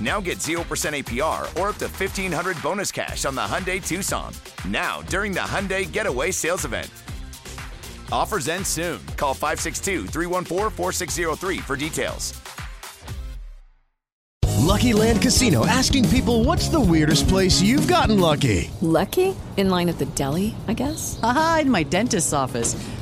Now get 0% APR or up to 1500 bonus cash on the Hyundai Tucson. Now, during the Hyundai Getaway Sales Event. Offers end soon. Call 562 314 4603 for details. Lucky Land Casino asking people what's the weirdest place you've gotten lucky? Lucky? In line at the deli, I guess? Aha, in my dentist's office.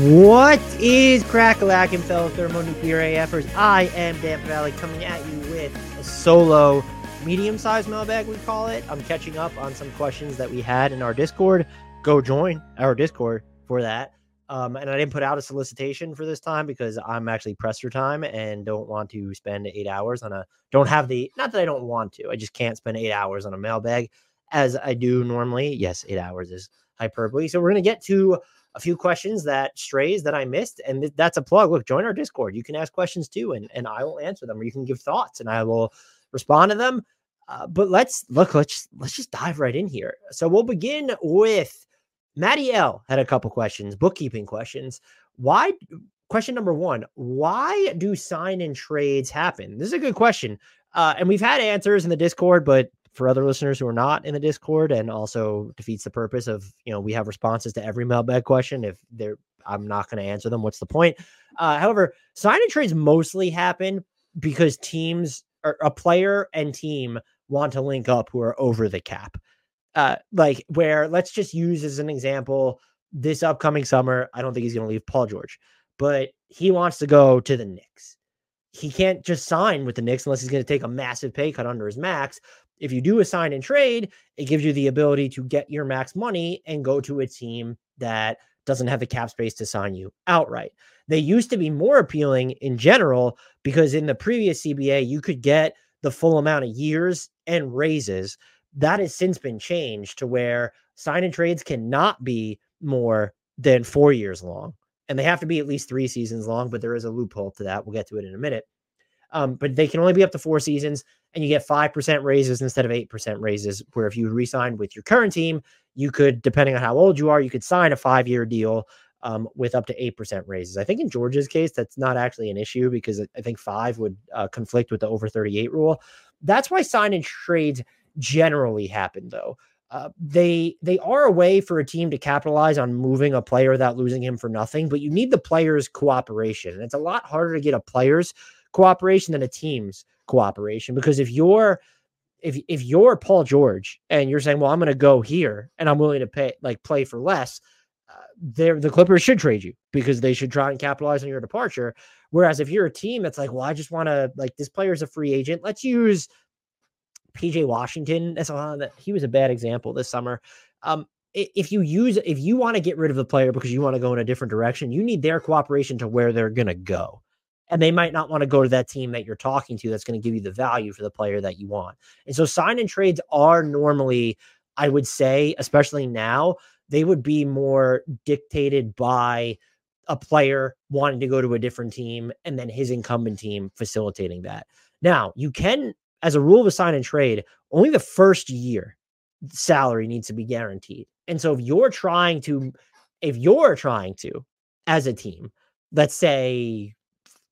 What is crack-a-lackin' fellow thermonuclear AFers? I am Dan Favale coming at you with a solo medium-sized mailbag, we call it. I'm catching up on some questions that we had in our Discord. Go join our Discord for that. Um, and I didn't put out a solicitation for this time because I'm actually pressed for time and don't want to spend eight hours on a don't have the not that I don't want to, I just can't spend eight hours on a mailbag as I do normally. Yes, eight hours is hyperbole. So we're gonna get to a few questions that strays that I missed, and th- that's a plug. Look, join our Discord. You can ask questions too, and and I will answer them, or you can give thoughts, and I will respond to them. Uh, but let's look. Let's let's just dive right in here. So we'll begin with Maddie L had a couple questions, bookkeeping questions. Why? Question number one: Why do sign and trades happen? This is a good question, uh, and we've had answers in the Discord, but for other listeners who are not in the Discord and also defeats the purpose of, you know, we have responses to every mailbag question. If they're, I'm not going to answer them. What's the point? Uh, however, sign and trades mostly happen because teams or a player and team want to link up who are over the cap. Uh, like where let's just use as an example this upcoming summer. I don't think he's going to leave Paul George, but he wants to go to the Knicks. He can't just sign with the Knicks unless he's going to take a massive pay cut under his max if you do a sign and trade, it gives you the ability to get your max money and go to a team that doesn't have the cap space to sign you outright. They used to be more appealing in general because in the previous CBA, you could get the full amount of years and raises. That has since been changed to where sign and trades cannot be more than four years long. And they have to be at least three seasons long, but there is a loophole to that. We'll get to it in a minute. Um, but they can only be up to four seasons and you get 5% raises instead of 8% raises. Where if you resign with your current team, you could, depending on how old you are, you could sign a five year deal um, with up to 8% raises. I think in George's case, that's not actually an issue because I think five would uh, conflict with the over 38 rule. That's why sign and trades generally happen, though. Uh, they they are a way for a team to capitalize on moving a player without losing him for nothing, but you need the players' cooperation. And it's a lot harder to get a player's cooperation than a team's cooperation because if you're if if you're Paul George and you're saying, "Well, I'm going to go here and I'm willing to pay like play for less," uh, there the Clippers should trade you because they should try and capitalize on your departure. Whereas if you're a team that's like, "Well, I just want to like this player's a free agent. Let's use PJ Washington as that he was a bad example this summer. Um, if you use if you want to get rid of the player because you want to go in a different direction, you need their cooperation to where they're going to go and they might not want to go to that team that you're talking to that's going to give you the value for the player that you want. And so sign and trades are normally, I would say, especially now, they would be more dictated by a player wanting to go to a different team and then his incumbent team facilitating that. Now, you can, as a rule of a sign and trade, only the first year salary needs to be guaranteed. And so if you're trying to if you're trying to, as a team, let's say,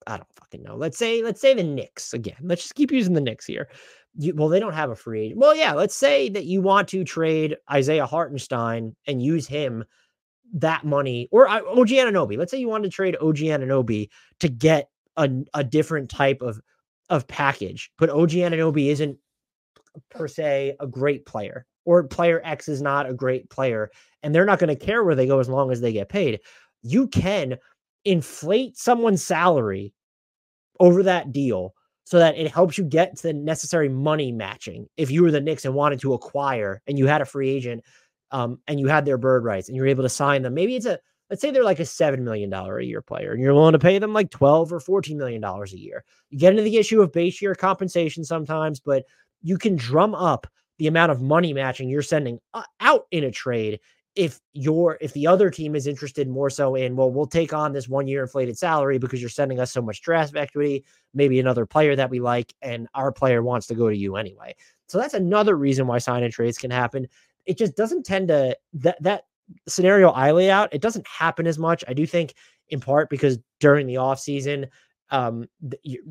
I don't fucking know. Let's say, let's say the Knicks again. Let's just keep using the Knicks here. You, well, they don't have a free agent. Well, yeah, let's say that you want to trade Isaiah Hartenstein and use him that money or uh, OG Anunoby. Let's say you want to trade OG Anunoby to get a, a different type of of package, but OG Anunoby isn't per se a great player or player X is not a great player and they're not going to care where they go as long as they get paid. You can inflate someone's salary over that deal so that it helps you get to the necessary money matching. If you were the Knicks and wanted to acquire and you had a free agent um, and you had their bird rights and you're able to sign them, maybe it's a let's say they're like a seven million dollar a year player and you're willing to pay them like 12 or 14 million dollars a year. You get into the issue of base year compensation sometimes, but you can drum up the amount of money matching you're sending uh, out in a trade if you're if the other team is interested more so in well we'll take on this one year inflated salary because you're sending us so much draft equity maybe another player that we like and our player wants to go to you anyway. So that's another reason why sign and trades can happen. It just doesn't tend to that that scenario i lay out it doesn't happen as much. I do think in part because during the off season um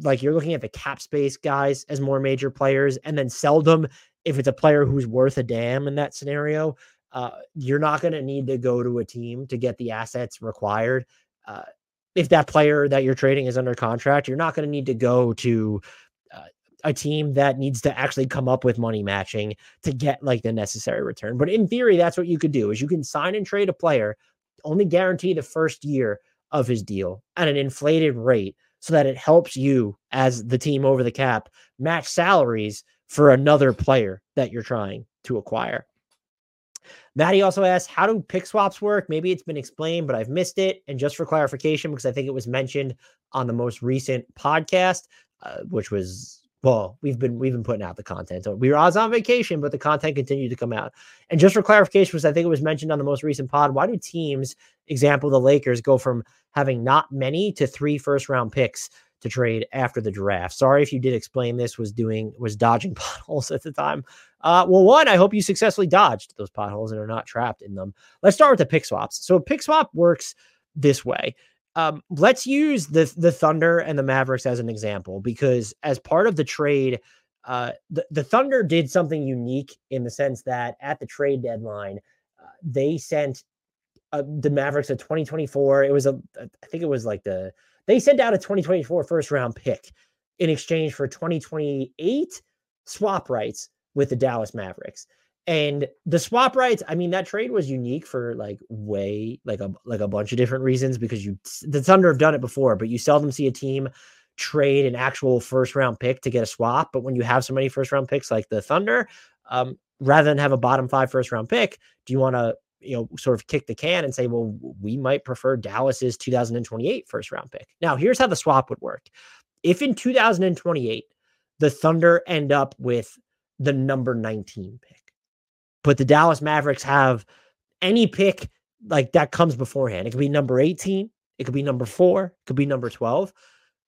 like you're looking at the cap space guys as more major players and then seldom if it's a player who's worth a damn in that scenario uh, you're not going to need to go to a team to get the assets required. Uh, if that player that you're trading is under contract, you're not going to need to go to uh, a team that needs to actually come up with money matching to get like the necessary return. But in theory, that's what you could do is you can sign and trade a player, only guarantee the first year of his deal at an inflated rate so that it helps you as the team over the cap match salaries for another player that you're trying to acquire. Maddie also asked, How do pick swaps work? Maybe it's been explained, but I've missed it. And just for clarification, because I think it was mentioned on the most recent podcast, uh, which was well, we've been we've been putting out the content. So we were on vacation, but the content continued to come out. And just for clarification, because I think it was mentioned on the most recent pod, why do teams, example the Lakers, go from having not many to three first round picks to trade after the draft? Sorry if you did explain this, was doing was dodging potholes at the time. Uh, well, one, I hope you successfully dodged those potholes and are not trapped in them. Let's start with the pick swaps. So, pick swap works this way. Um, let's use the the Thunder and the Mavericks as an example because as part of the trade, uh, the, the Thunder did something unique in the sense that at the trade deadline, uh, they sent uh, the Mavericks a 2024. It was a, I think it was like the, they sent out a 2024 first round pick in exchange for 2028 swap rights with the Dallas Mavericks. And the swap rights, I mean, that trade was unique for like way like a like a bunch of different reasons because you the Thunder have done it before, but you seldom see a team trade an actual first round pick to get a swap. But when you have so many first round picks like the Thunder, um, rather than have a bottom five first round pick, do you want to you know sort of kick the can and say, well, we might prefer Dallas's 2028 first round pick. Now, here's how the swap would work. If in 2028 the Thunder end up with the number 19 pick. But the Dallas Mavericks have any pick like that comes beforehand. It could be number 18, it could be number four, it could be number 12.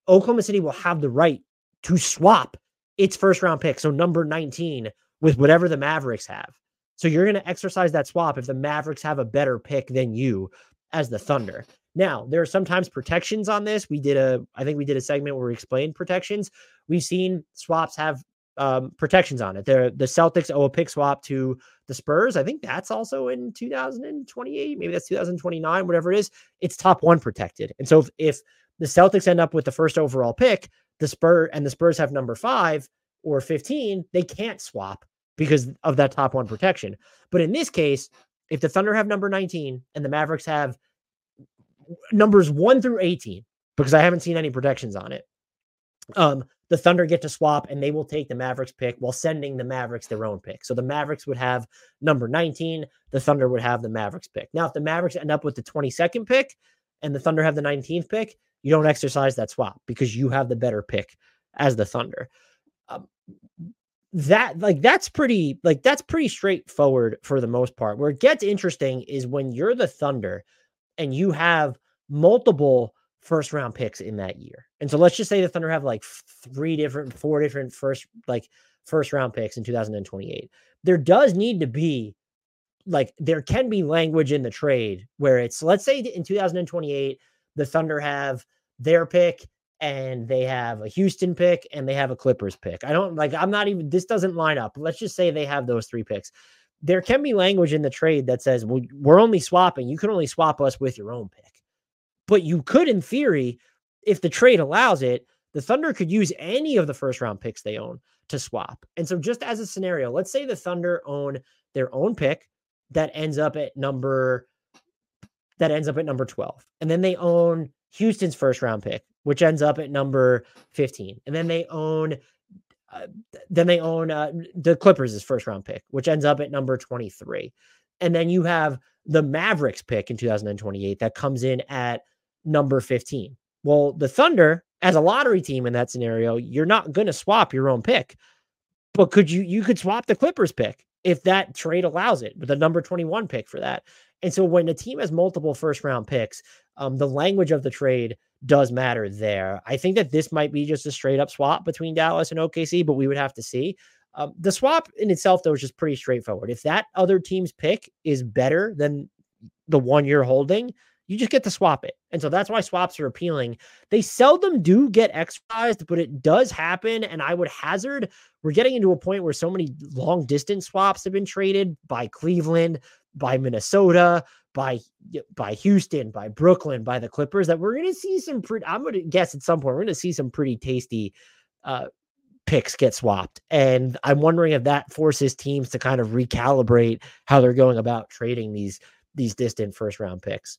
Oklahoma City will have the right to swap its first round pick. So number 19 with whatever the Mavericks have. So you're going to exercise that swap if the Mavericks have a better pick than you as the Thunder. Now, there are sometimes protections on this. We did a, I think we did a segment where we explained protections. We've seen swaps have um, protections on it. The the Celtics owe a pick swap to the Spurs. I think that's also in 2028. Maybe that's 2029, whatever it is. It's top one protected. And so if, if the Celtics end up with the first overall pick, the Spur and the Spurs have number five or 15, they can't swap because of that top one protection. But in this case, if the Thunder have number 19 and the Mavericks have numbers one through 18, because I haven't seen any protections on it, um, the Thunder get to swap and they will take the Mavericks pick while sending the Mavericks their own pick. So the Mavericks would have number 19, the Thunder would have the Mavericks pick. Now, if the Mavericks end up with the 22nd pick and the Thunder have the 19th pick, you don't exercise that swap because you have the better pick as the Thunder. Um, that like that's pretty like that's pretty straightforward for the most part. Where it gets interesting is when you're the Thunder and you have multiple first round picks in that year. And so let's just say the Thunder have like three different, four different first, like first round picks in 2028. There does need to be like there can be language in the trade where it's let's say in 2028 the Thunder have their pick and they have a Houston pick and they have a Clippers pick. I don't like I'm not even this doesn't line up. Let's just say they have those three picks. There can be language in the trade that says, "Well, we're only swapping. You can only swap us with your own pick." But you could in theory if the trade allows it, the Thunder could use any of the first round picks they own to swap. And so just as a scenario, let's say the Thunder own their own pick that ends up at number that ends up at number 12. And then they own Houston's first round pick, which ends up at number 15. And then they own uh, then they own uh, the Clippers' first round pick, which ends up at number 23. And then you have the Mavericks pick in 2028 that comes in at number 15. Well, the Thunder, as a lottery team in that scenario, you're not going to swap your own pick. But could you you could swap the Clippers pick if that trade allows it with a number 21 pick for that. And so when a team has multiple first round picks, um, the language of the trade does matter there. I think that this might be just a straight up swap between Dallas and OKC, but we would have to see. Um, the swap in itself, though, is just pretty straightforward. If that other team's pick is better than the one you're holding, you just get to swap it. And so that's why swaps are appealing. They seldom do get exercised, but it does happen. And I would hazard we're getting into a point where so many long distance swaps have been traded by Cleveland, by Minnesota, by by Houston, by Brooklyn, by the Clippers that we're going to see some pretty I'm going to guess at some point we're going to see some pretty tasty uh picks get swapped. And I'm wondering if that forces teams to kind of recalibrate how they're going about trading these these distant first round picks.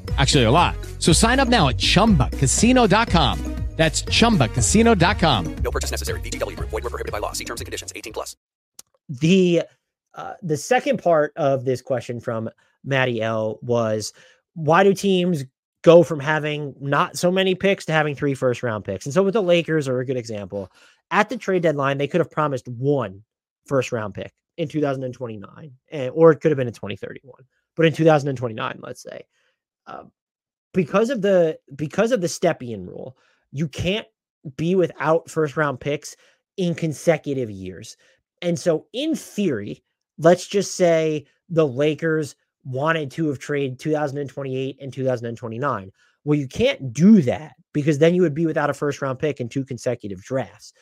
Actually, a lot. So sign up now at chumbacasino.com. That's chumbacasino.com. No purchase necessary. VGW Group. Void were prohibited by law. See terms and conditions. 18 plus. The uh, the second part of this question from Maddie L was why do teams go from having not so many picks to having three first round picks? And so with the Lakers are a good example. At the trade deadline, they could have promised one first round pick in 2029, and, or it could have been in 2031, but in 2029, let's say. Um, because of the because of the Stepien rule, you can't be without first round picks in consecutive years. And so, in theory, let's just say the Lakers wanted to have traded 2028 and 2029. Well, you can't do that because then you would be without a first round pick in two consecutive drafts.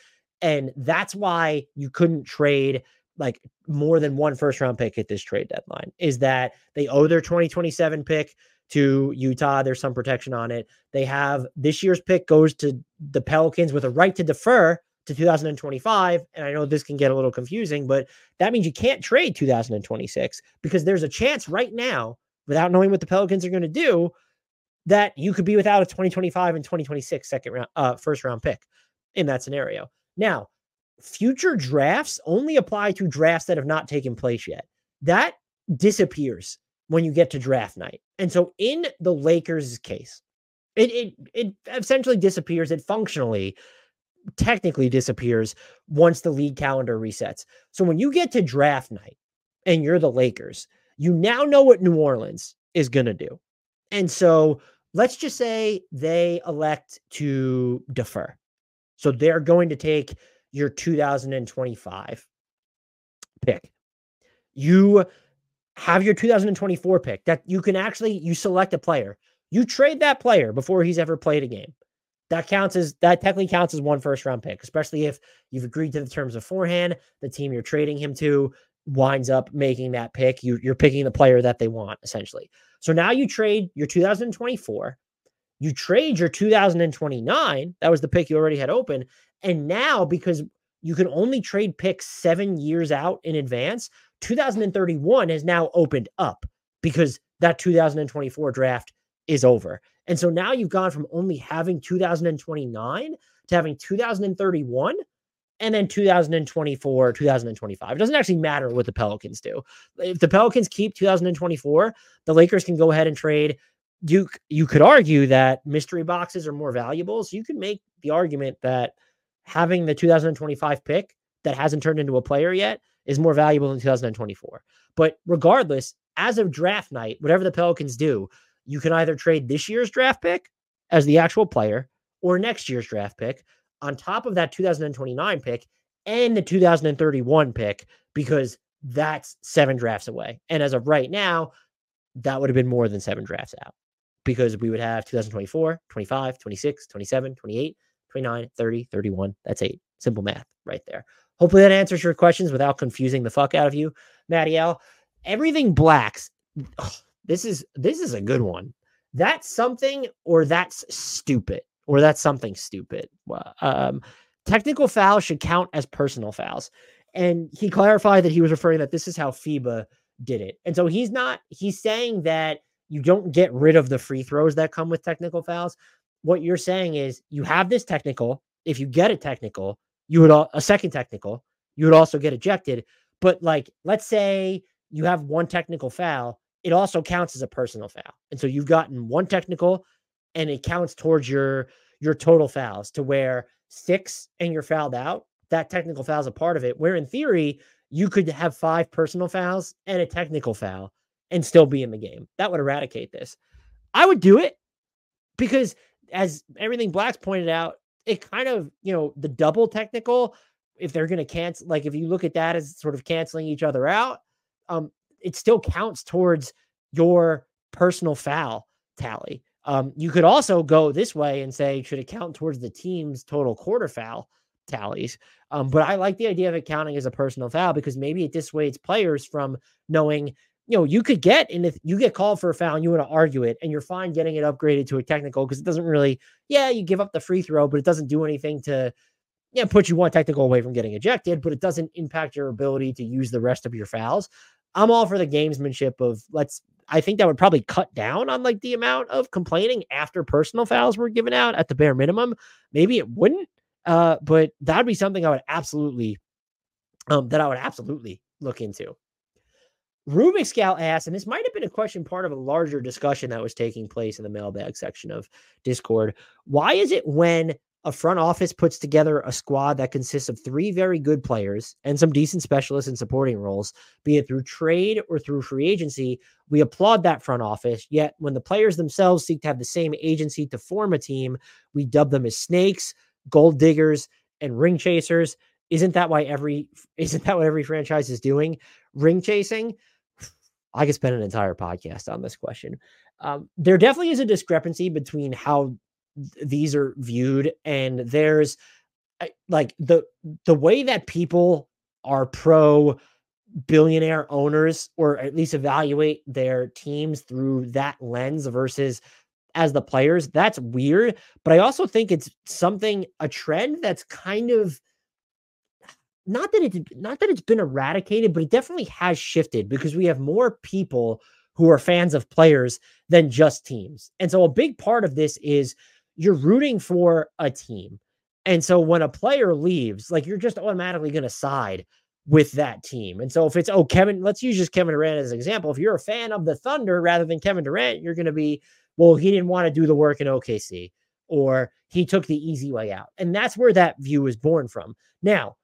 And that's why you couldn't trade like more than one first round pick at this trade deadline is that they owe their 2027 pick to Utah. There's some protection on it. They have this year's pick goes to the Pelicans with a right to defer to 2025. And I know this can get a little confusing, but that means you can't trade 2026 because there's a chance right now, without knowing what the Pelicans are going to do, that you could be without a 2025 and 2026 second round, uh, first round pick in that scenario. Now, future drafts only apply to drafts that have not taken place yet. That disappears when you get to draft night. And so in the Lakers' case, it it it essentially disappears. It functionally technically disappears once the league calendar resets. So when you get to draft night and you're the Lakers, you now know what New Orleans is going to do. And so let's just say they elect to defer. So they're going to take your 2025 pick. You have your 2024 pick that you can actually you select a player. You trade that player before he's ever played a game. That counts as that technically counts as one first round pick, especially if you've agreed to the terms beforehand. The team you're trading him to winds up making that pick. You, you're picking the player that they want essentially. So now you trade your 2024, you trade your 2029. That was the pick you already had open. And now, because you can only trade picks seven years out in advance, 2031 has now opened up because that 2024 draft is over. And so now you've gone from only having 2029 to having 2031 and then 2024, 2025. It doesn't actually matter what the Pelicans do. If the Pelicans keep 2024, the Lakers can go ahead and trade. You you could argue that mystery boxes are more valuable. So you could make the argument that having the 2025 pick that hasn't turned into a player yet is more valuable than 2024. But regardless, as of draft night, whatever the Pelicans do, you can either trade this year's draft pick as the actual player or next year's draft pick on top of that 2029 pick and the 2031 pick because that's seven drafts away. And as of right now, that would have been more than seven drafts out because we would have 2024, 25, 26, 27, 28, 29, 30, 31. That's eight. Simple math right there. Hopefully that answers your questions without confusing the fuck out of you, Matty L. Everything blacks. Oh, this is this is a good one. That's something or that's stupid or that's something stupid. Um, technical fouls should count as personal fouls. And he clarified that he was referring that this is how FIBA did it. And so he's not, he's saying that you don't get rid of the free throws that come with technical fouls. What you're saying is you have this technical. If you get a technical, you would a second technical, you would also get ejected. But like, let's say you have one technical foul, it also counts as a personal foul. And so you've gotten one technical and it counts towards your your total fouls to where six and you're fouled out. That technical foul is a part of it. Where in theory, you could have five personal fouls and a technical foul and still be in the game. That would eradicate this. I would do it because, as everything Blacks pointed out, it kind of, you know, the double technical, if they're going to cancel, like if you look at that as sort of canceling each other out, um, it still counts towards your personal foul tally. Um, you could also go this way and say, should it count towards the team's total quarter foul tallies? Um, but I like the idea of it counting as a personal foul because maybe it dissuades players from knowing, you know, you could get and if you get called for a foul and you want to argue it and you're fine getting it upgraded to a technical because it doesn't really, yeah, you give up the free throw, but it doesn't do anything to, yeah, put you one technical away from getting ejected, but it doesn't impact your ability to use the rest of your fouls. I'm all for the gamesmanship of let's I think that would probably cut down on like the amount of complaining after personal fouls were given out at the bare minimum. Maybe it wouldn't, uh, but that'd be something I would absolutely, um, that I would absolutely look into. Rubik Scout asks, and this might have been a question part of a larger discussion that was taking place in the mailbag section of Discord. Why is it when a front office puts together a squad that consists of three very good players and some decent specialists in supporting roles, be it through trade or through free agency. We applaud that front office. Yet when the players themselves seek to have the same agency to form a team, we dub them as snakes, gold diggers, and ring chasers. Isn't that why every isn't that what every franchise is doing? Ring chasing? I could spend an entire podcast on this question. Um, there definitely is a discrepancy between how these are viewed and there's like the the way that people are pro billionaire owners or at least evaluate their teams through that lens versus as the players that's weird but i also think it's something a trend that's kind of not that it's not that it's been eradicated but it definitely has shifted because we have more people who are fans of players than just teams. And so a big part of this is you're rooting for a team. And so when a player leaves, like you're just automatically going to side with that team. And so if it's, oh, Kevin, let's use just Kevin Durant as an example. If you're a fan of the Thunder rather than Kevin Durant, you're going to be, well, he didn't want to do the work in OKC or he took the easy way out. And that's where that view is born from. Now,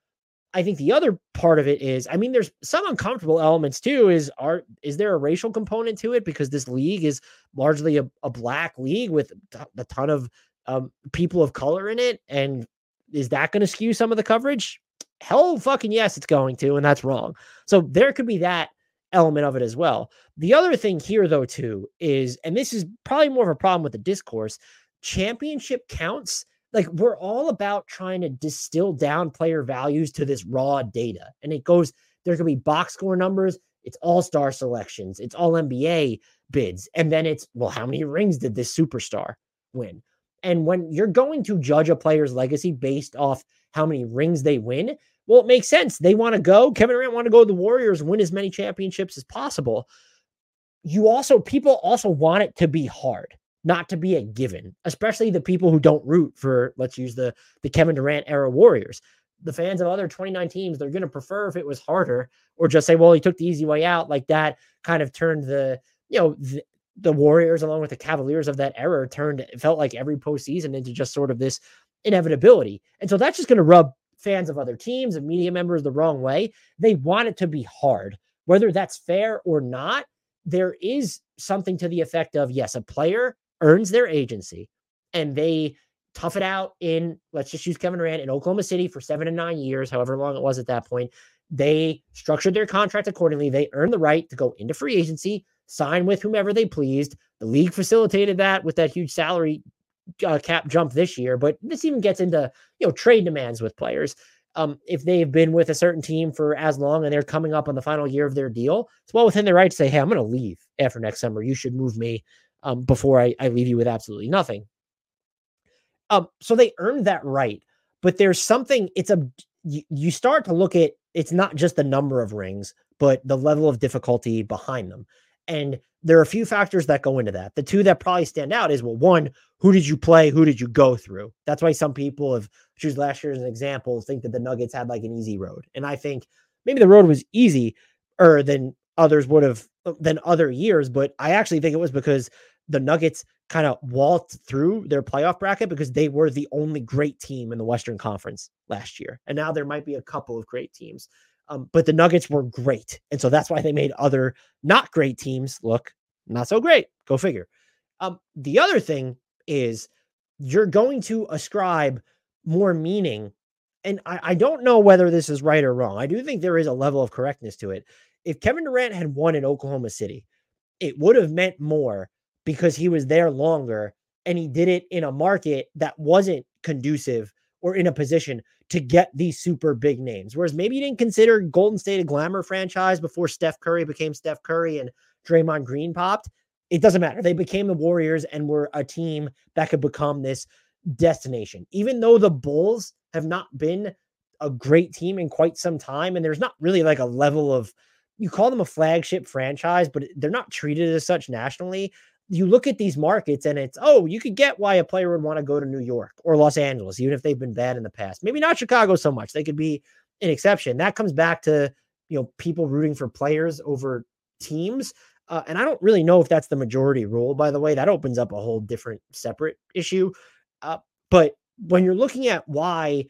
I think the other part of it is, I mean, there's some uncomfortable elements too. Is are is there a racial component to it because this league is largely a, a black league with a ton of um, people of color in it, and is that going to skew some of the coverage? Hell, fucking yes, it's going to, and that's wrong. So there could be that element of it as well. The other thing here, though, too, is, and this is probably more of a problem with the discourse. Championship counts like we're all about trying to distill down player values to this raw data. And it goes, there could be box score numbers, it's all star selections, it's all NBA bids. And then it's, well, how many rings did this superstar win? And when you're going to judge a player's legacy based off how many rings they win, well, it makes sense. They want to go. Kevin Durant want to go to the Warriors, win as many championships as possible. You also, people also want it to be hard not to be a given, especially the people who don't root for, let's use the, the Kevin Durant era Warriors. The fans of other 29 teams, they're going to prefer if it was harder or just say, well, he took the easy way out. Like that kind of turned the, you know, the, the Warriors, along with the Cavaliers of that era, turned, it felt like every postseason into just sort of this inevitability. And so that's just going to rub fans of other teams and media members the wrong way. They want it to be hard, whether that's fair or not. There is something to the effect of yes, a player earns their agency and they tough it out in, let's just use Kevin Durant in Oklahoma City for seven and nine years, however long it was at that point. They structured their contract accordingly. They earned the right to go into free agency, sign with whomever they pleased. The league facilitated that with that huge salary uh, cap jump this year, but this even gets into you know trade demands with players. Um, if they've been with a certain team for as long and they're coming up on the final year of their deal, it's well within their right to say, "Hey, I'm going to leave after next summer. You should move me um, before I, I leave you with absolutely nothing. Um, so they earned that right, but there's something. It's a you, you start to look at it's not just the number of rings, but the level of difficulty behind them. And there are a few factors that go into that. The two that probably stand out is well, one, who did you play? Who did you go through? That's why some people have choose last year as an example, think that the Nuggets had like an easy road. And I think maybe the road was easy or than others would have uh, than other years, but I actually think it was because the Nuggets kind of waltzed through their playoff bracket because they were the only great team in the Western Conference last year. And now there might be a couple of great teams. Um, but the Nuggets were great. And so that's why they made other not great teams look not so great. Go figure. Um, the other thing is you're going to ascribe more meaning. And I, I don't know whether this is right or wrong. I do think there is a level of correctness to it. If Kevin Durant had won in Oklahoma City, it would have meant more because he was there longer and he did it in a market that wasn't conducive or in a position to get these super big names. Whereas maybe you didn't consider Golden State a glamour franchise before Steph Curry became Steph Curry and Draymond Green popped. It doesn't matter. They became the Warriors and were a team that could become this destination. Even though the Bulls have not been a great team in quite some time, and there's not really like a level of you call them a flagship franchise, but they're not treated as such nationally. You look at these markets and it's oh you could get why a player would want to go to new york or los angeles even if they've been bad in the past. Maybe not chicago so much they could be an exception. That comes back to you know people rooting for players over teams uh, and i don't really know if that's the majority rule by the way. That opens up a whole different separate issue uh, but when you're looking at why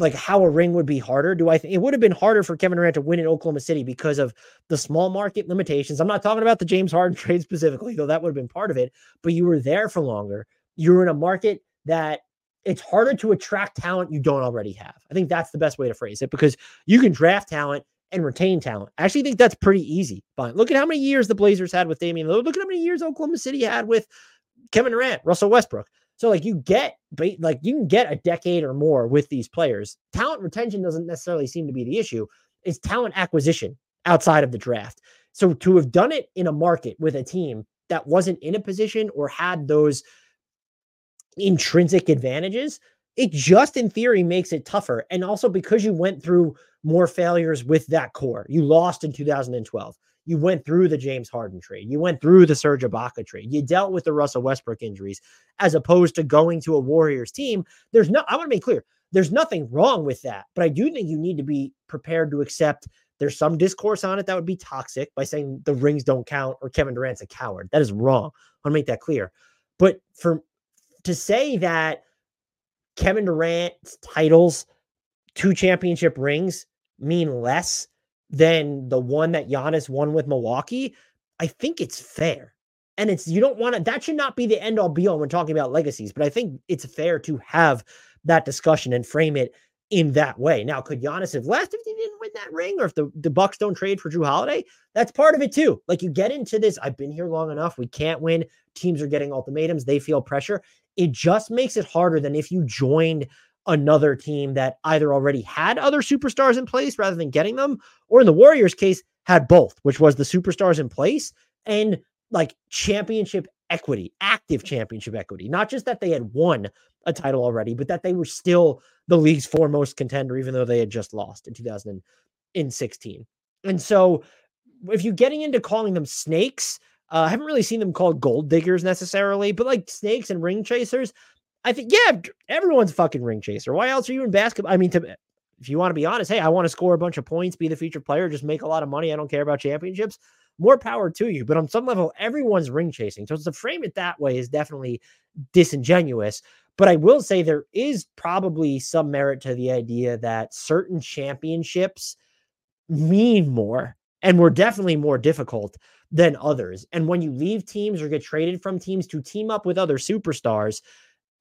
like how a ring would be harder. Do I think it would have been harder for Kevin Durant to win in Oklahoma City because of the small market limitations? I'm not talking about the James Harden trade specifically, though that would have been part of it, but you were there for longer. You were in a market that it's harder to attract talent you don't already have. I think that's the best way to phrase it because you can draft talent and retain talent. I actually think that's pretty easy. But look at how many years the Blazers had with Damian Lillard. Look at how many years Oklahoma City had with Kevin Durant, Russell Westbrook. So like you get like you can get a decade or more with these players. Talent retention doesn't necessarily seem to be the issue. It's talent acquisition outside of the draft. So to have done it in a market with a team that wasn't in a position or had those intrinsic advantages, it just in theory makes it tougher. And also because you went through more failures with that core. You lost in 2012. You went through the James Harden trade. You went through the Serge Ibaka trade. You dealt with the Russell Westbrook injuries as opposed to going to a Warriors team. There's no, I want to make clear, there's nothing wrong with that. But I do think you need to be prepared to accept there's some discourse on it that would be toxic by saying the rings don't count or Kevin Durant's a coward. That is wrong. I want to make that clear. But for to say that Kevin Durant's titles, two championship rings, mean less than the one that Giannis won with Milwaukee, I think it's fair. And it's you don't want to that should not be the end all be all when talking about legacies, but I think it's fair to have that discussion and frame it in that way. Now, could Giannis have left if he didn't win that ring, or if the, the Bucks don't trade for Jrue Holiday? That's part of it too. Like you get into this, I've been here long enough. We can't win. Teams are getting ultimatums. They feel pressure. It just makes it harder than if you joined another team that either already had other superstars in place rather than getting them, or in the Warriors' case, had both, which was the superstars in place and like championship equity, active championship equity. Not just that they had won a title already, but that they were still the league's foremost contender, even though they had just lost in 2016. And so, if you're getting into calling them snakes, uh, I haven't really seen them called gold diggers necessarily, but like snakes and ring chasers, I think, yeah, everyone's fucking ring chaser. Why else are you in basketball? I mean, to, if you want to be honest, hey, I want to score a bunch of points, be the featured player, just make a lot of money. I don't care about championships. More power to you. But on some level, everyone's ring chasing. So to frame it that way is definitely disingenuous. But I will say there is probably some merit to the idea that certain championships mean more and were definitely more difficult than others. And when you leave teams or get traded from teams to team up with other superstars,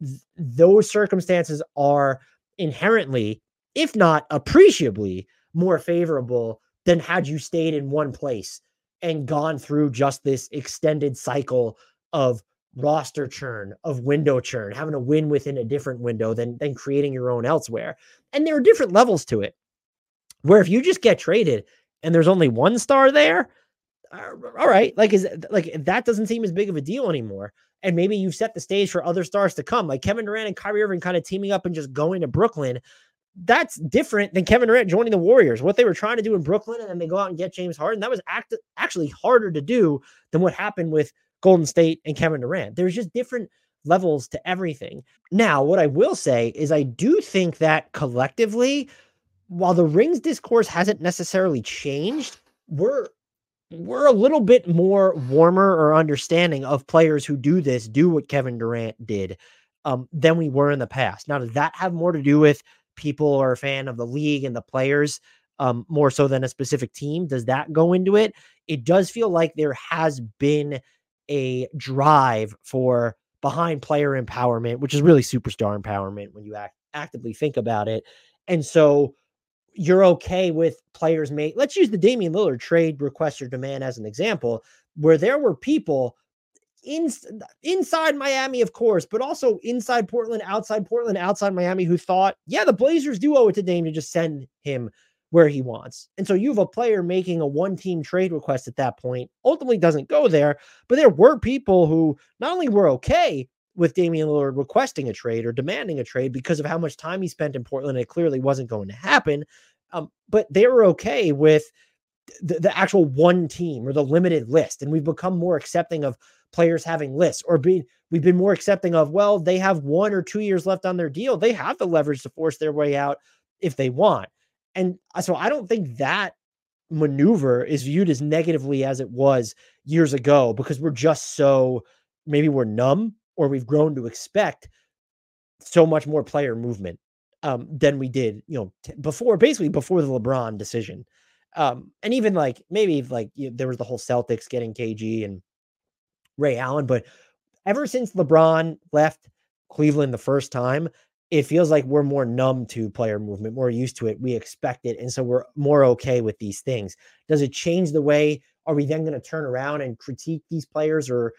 th- those circumstances are inherently, if not appreciably, more favorable than had you stayed in one place and gone through just this extended cycle of roster churn, of window churn, having to win within a different window than, than creating your own elsewhere. And there are different levels to it. Where if you just get traded and there's only one star there, uh, all right, like is like that doesn't seem as big of a deal anymore. And maybe you've set the stage for other stars to come, like Kevin Durant and Kyrie Irving kind of teaming up and just going to Brooklyn. That's different than Kevin Durant joining the Warriors. What they were trying to do in Brooklyn, and then they go out and get James Harden. That was act- actually harder to do than what happened with Golden State and Kevin Durant. There's just different levels to everything. Now, what I will say is I do think that collectively, while the rings discourse hasn't necessarily changed, we're we're a little bit more warmer or understanding of players who do this, do what Kevin Durant did, um, than we were in the past. Now, does that have more to do with people are a fan of the league and the players um, more so than a specific team? Does that go into it? It does feel like there has been a drive for behind player empowerment, which is really superstar empowerment when you act, actively think about it. And so you're okay with players make let's use the Damian Lillard trade request or demand as an example, where there were people in, inside Miami, of course, but also inside Portland, outside Portland, outside Miami, who thought, yeah, the Blazers do owe it to Dame to just send him where he wants. And so you have a player making a one team trade request at that point, ultimately doesn't go there. But there were people who not only were okay with Damian Lillard requesting a trade or demanding a trade because of how much time he spent in Portland, it clearly wasn't going to happen. Um, but they were okay with the, the actual one team or the limited list. And we've become more accepting of players having lists or being we've been more accepting of well they have one or two years left on their deal they have the leverage to force their way out if they want and uh, so I don't think that maneuver is viewed as negatively as it was years ago because we're just so maybe we're numb or we've grown to expect so much more player movement um, than we did, you know, t- before basically before the LeBron decision. Um, and even like maybe like you know, there was the whole Celtics getting KG and Ray Allen, but ever since LeBron left Cleveland the first time, it feels like we're more numb to player movement, more used to it. We expect it. And so we're more okay with these things. Does it change the way? Are we then going to turn around and critique these players or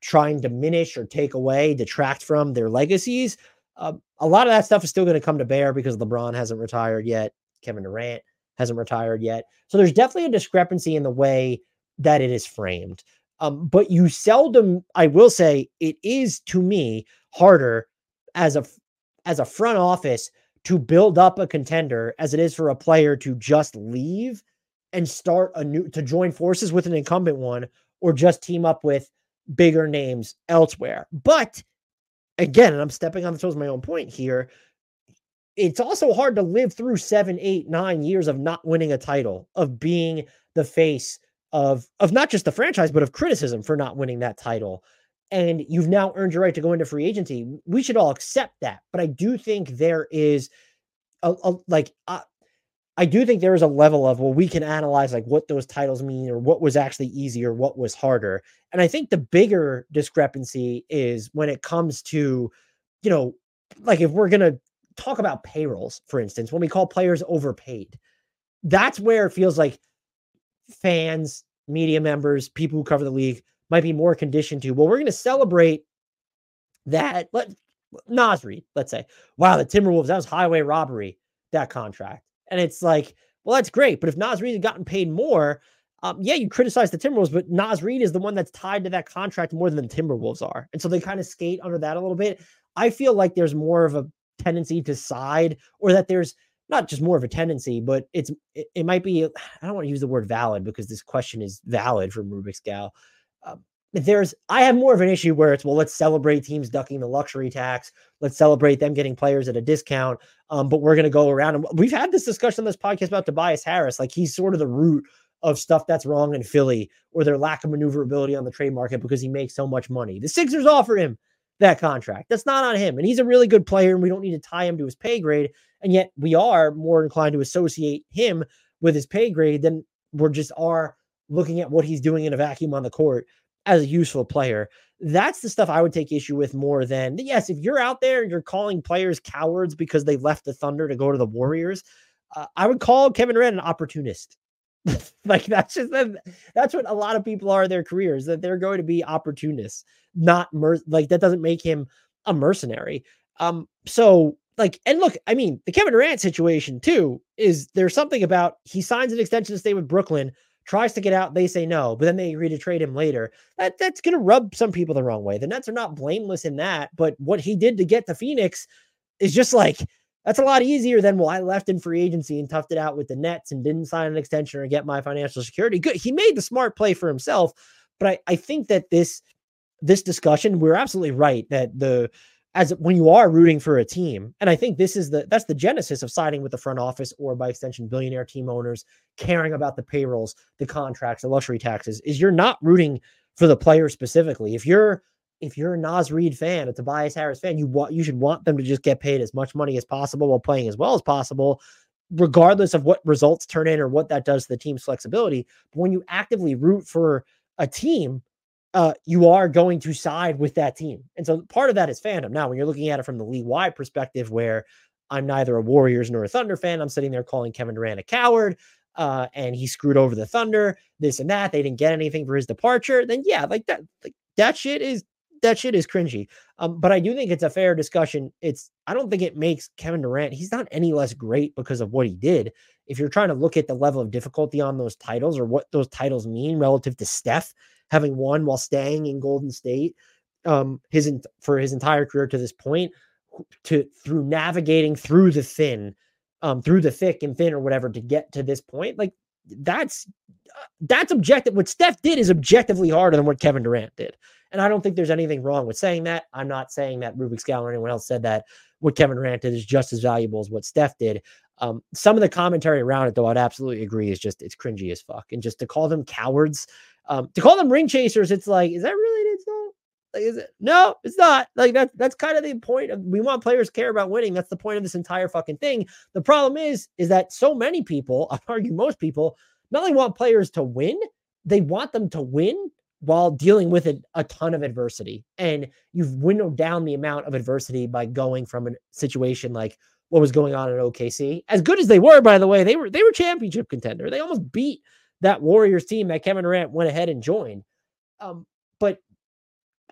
try and diminish or take away, detract from their legacies? Uh, a lot of that stuff is still going to come to bear because LeBron hasn't retired yet. Kevin Durant hasn't retired yet. So there's definitely a discrepancy in the way that it is framed. Um, but you seldom, I will say, it is to me harder as a as a front office to build up a contender as it is for a player to just leave and start a new to join forces with an incumbent one or just team up with bigger names elsewhere. But again, and I'm stepping on the toes of my own point here. It's also hard to live through seven, eight, nine years of not winning a title, of being the face of of not just the franchise, but of criticism for not winning that title. And you've now earned your right to go into free agency. We should all accept that. But I do think there is a, a like uh, I do think there is a level of well, we can analyze like what those titles mean or what was actually easier, what was harder. And I think the bigger discrepancy is when it comes to, you know, like if we're gonna talk about payrolls, for instance, when we call players overpaid, that's where it feels like fans, media members, people who cover the league might be more conditioned to, well, we're gonna celebrate that. Let Naz Reid, let's say, wow, the Timberwolves, that was highway robbery, that contract and it's like, well, that's great. But if Naz Reid had gotten paid more, um, yeah, you criticize the Timberwolves, but Naz Reid is the one that's tied to that contract more than the Timberwolves are. And so they kind of skate under that a little bit. I feel like there's more of a tendency to side, or that there's not just more of a tendency, but it's it, it might be. I don't want to use the word valid because this question is valid from Rubik's Gal. Um, there's I have more of an issue where it's well, let's celebrate teams ducking the luxury tax. Let's celebrate them getting players at a discount. Um, but we're going to go around and we've had this discussion on this podcast about Tobias Harris. Like he's sort of the root of stuff that's wrong in Philly or their lack of maneuverability on the trade market because he makes so much money. The Sixers offer him that contract. That's not on him. And he's a really good player, and we don't need to tie him to his pay grade. And yet we are more inclined to associate him with his pay grade than we're just are looking at what he's doing in a vacuum on the court as a useful player. That's the stuff I would take issue with more than yes, if you're out there and you're calling players cowards because they left the Thunder to go to the Warriors, uh, I would call Kevin Durant an opportunist. like that's just that's what a lot of people are in their careers that they're going to be opportunists, not mer- like that doesn't make him a mercenary. Um, so like, and look, I mean, the Kevin Durant situation too is there's something about he signs an extension to stay with Brooklyn tries to get out, they say no, but then they agree to trade him later. That that's to rub some people the wrong way. The Nets are not blameless in that, but what he did to get to Phoenix is just like that's a lot easier than well, I left in free agency and toughed it out with the Nets and didn't sign an extension or get my financial security. Good, he made the smart play for himself, but I I think that this this discussion, we're absolutely right that the as when you are rooting for a team and i think this is the that's the genesis of siding with the front office or by extension billionaire team owners caring about the payrolls the contracts the luxury taxes is you're not rooting for the player specifically if you're if you're a Naz Reid fan, a Tobias Harris fan, you want you should want them to just get paid as much money as possible while playing as well as possible, regardless of what results turn in or what that does to the team's flexibility. But when you actively root for a team, uh, you are going to side with that team. And so part of that is fandom. Now, when you're looking at it from the league wide perspective, where I'm neither a Warriors nor a Thunder fan, I'm sitting there calling Kevin Durant a coward. Uh, and he screwed over the Thunder, this and that. They didn't get anything for his departure. Then yeah, like that, like that shit is that shit is cringy. Um, but I do think it's a fair discussion. It's I don't think it makes Kevin Durant, he's not any less great because of what he did. If you're trying to look at the level of difficulty on those titles or what those titles mean relative to Steph, having won while staying in Golden State um, his for his entire career to this point, to through navigating through the thin, um, through the thick and thin or whatever to get to this point, like that's that's objective. What Steph did is objectively harder than what Kevin Durant did. And I don't think there's anything wrong with saying that. I'm not saying that Rubik's Gal or anyone else said that what Kevin Durant did is just as valuable as what Steph did. Um, some of the commentary around it, though, I'd absolutely agree is just it's cringy as fuck. And just to call them cowards um, to call them ring chasers, it's like, is that really it's not? Like, is it? No, it's not. Like that's that's kind of the point of we want players care about winning. That's the point of this entire fucking thing. The problem is, is that so many people, I argue most people, not only want players to win, they want them to win while dealing with a, a ton of adversity. And you've winnowed down the amount of adversity by going from a situation like what was going on in OKC. As good as they were, by the way, they were they were championship contender. They almost beat that Warriors team that Kevin Durant went ahead and joined. Um, but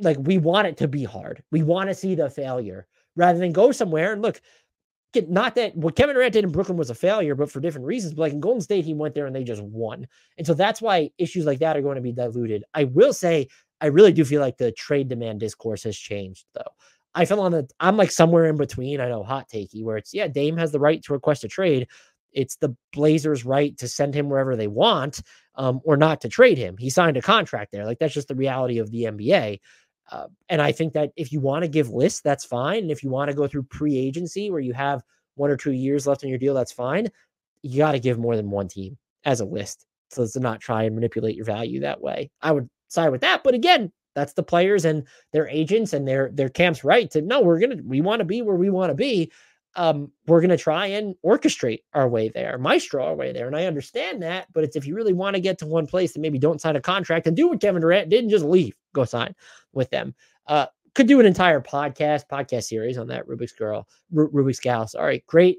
like we want it to be hard. We want to see the failure rather than go somewhere and look. Not that what Kevin Durant did in Brooklyn was a failure, but for different reasons. But like in Golden State, he went there and they just won. And so that's why issues like that are going to be diluted. I will say, I really do feel like the trade demand discourse has changed, though. I feel on the I'm like somewhere in between. I know hot takey where it's yeah, Dame has the right to request a trade It's the Blazers' right to send him wherever they want um, or not to trade him. He signed a contract there. Like that's just the reality of the NBA. Uh, and I think that if you want to give lists, that's fine. And if you want to go through pre agency where you have one or two years left on your deal, that's fine. You got to give more than one team as a list so as to not try and manipulate your value that way. I would side with that. But again, that's the players and their agents and their their camps right to no, we're gonna we want to be where we want to be. Um, we're gonna try and orchestrate our way there, maestro our way there. And I understand that, but it's if you really want to get to one place, then maybe don't sign a contract and do what Kevin Durant did and just leave, go sign with them. Uh, could do an entire podcast, podcast series on that Rubik's girl, Rubik's gal. Sorry, great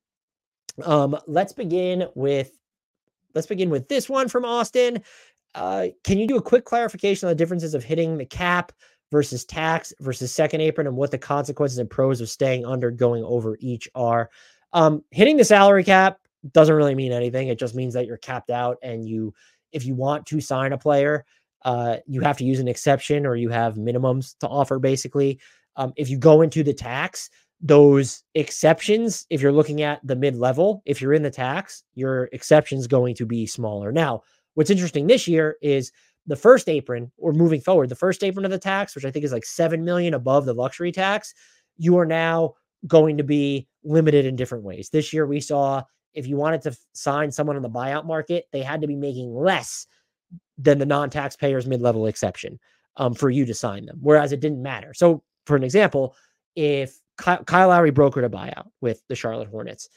Um, let's begin with let's begin with this one from Austin. Uh, can you do a quick clarification on the differences of hitting the cap versus tax versus second apron and what the consequences and pros of staying under going over each are? Um, hitting the salary cap doesn't really mean anything. It just means that you're capped out and you, if you want to sign a player, uh, you have to use an exception or you have minimums to offer basically. Um, if you go into the tax, those exceptions, if you're looking at the mid level, if you're in the tax, your exception's going to be smaller. Now, what's interesting this year is the first apron, or moving forward, the first apron of the tax, which I think is like 7 million above the luxury tax, you are now going to be limited in different ways. This year, we saw if you wanted to sign someone on the buyout market, they had to be making less than the non taxpayers mid level exception um, for you to sign them, whereas it didn't matter. So, for an example, if Kyle, Lowry brokered a buyout with the Charlotte Hornets.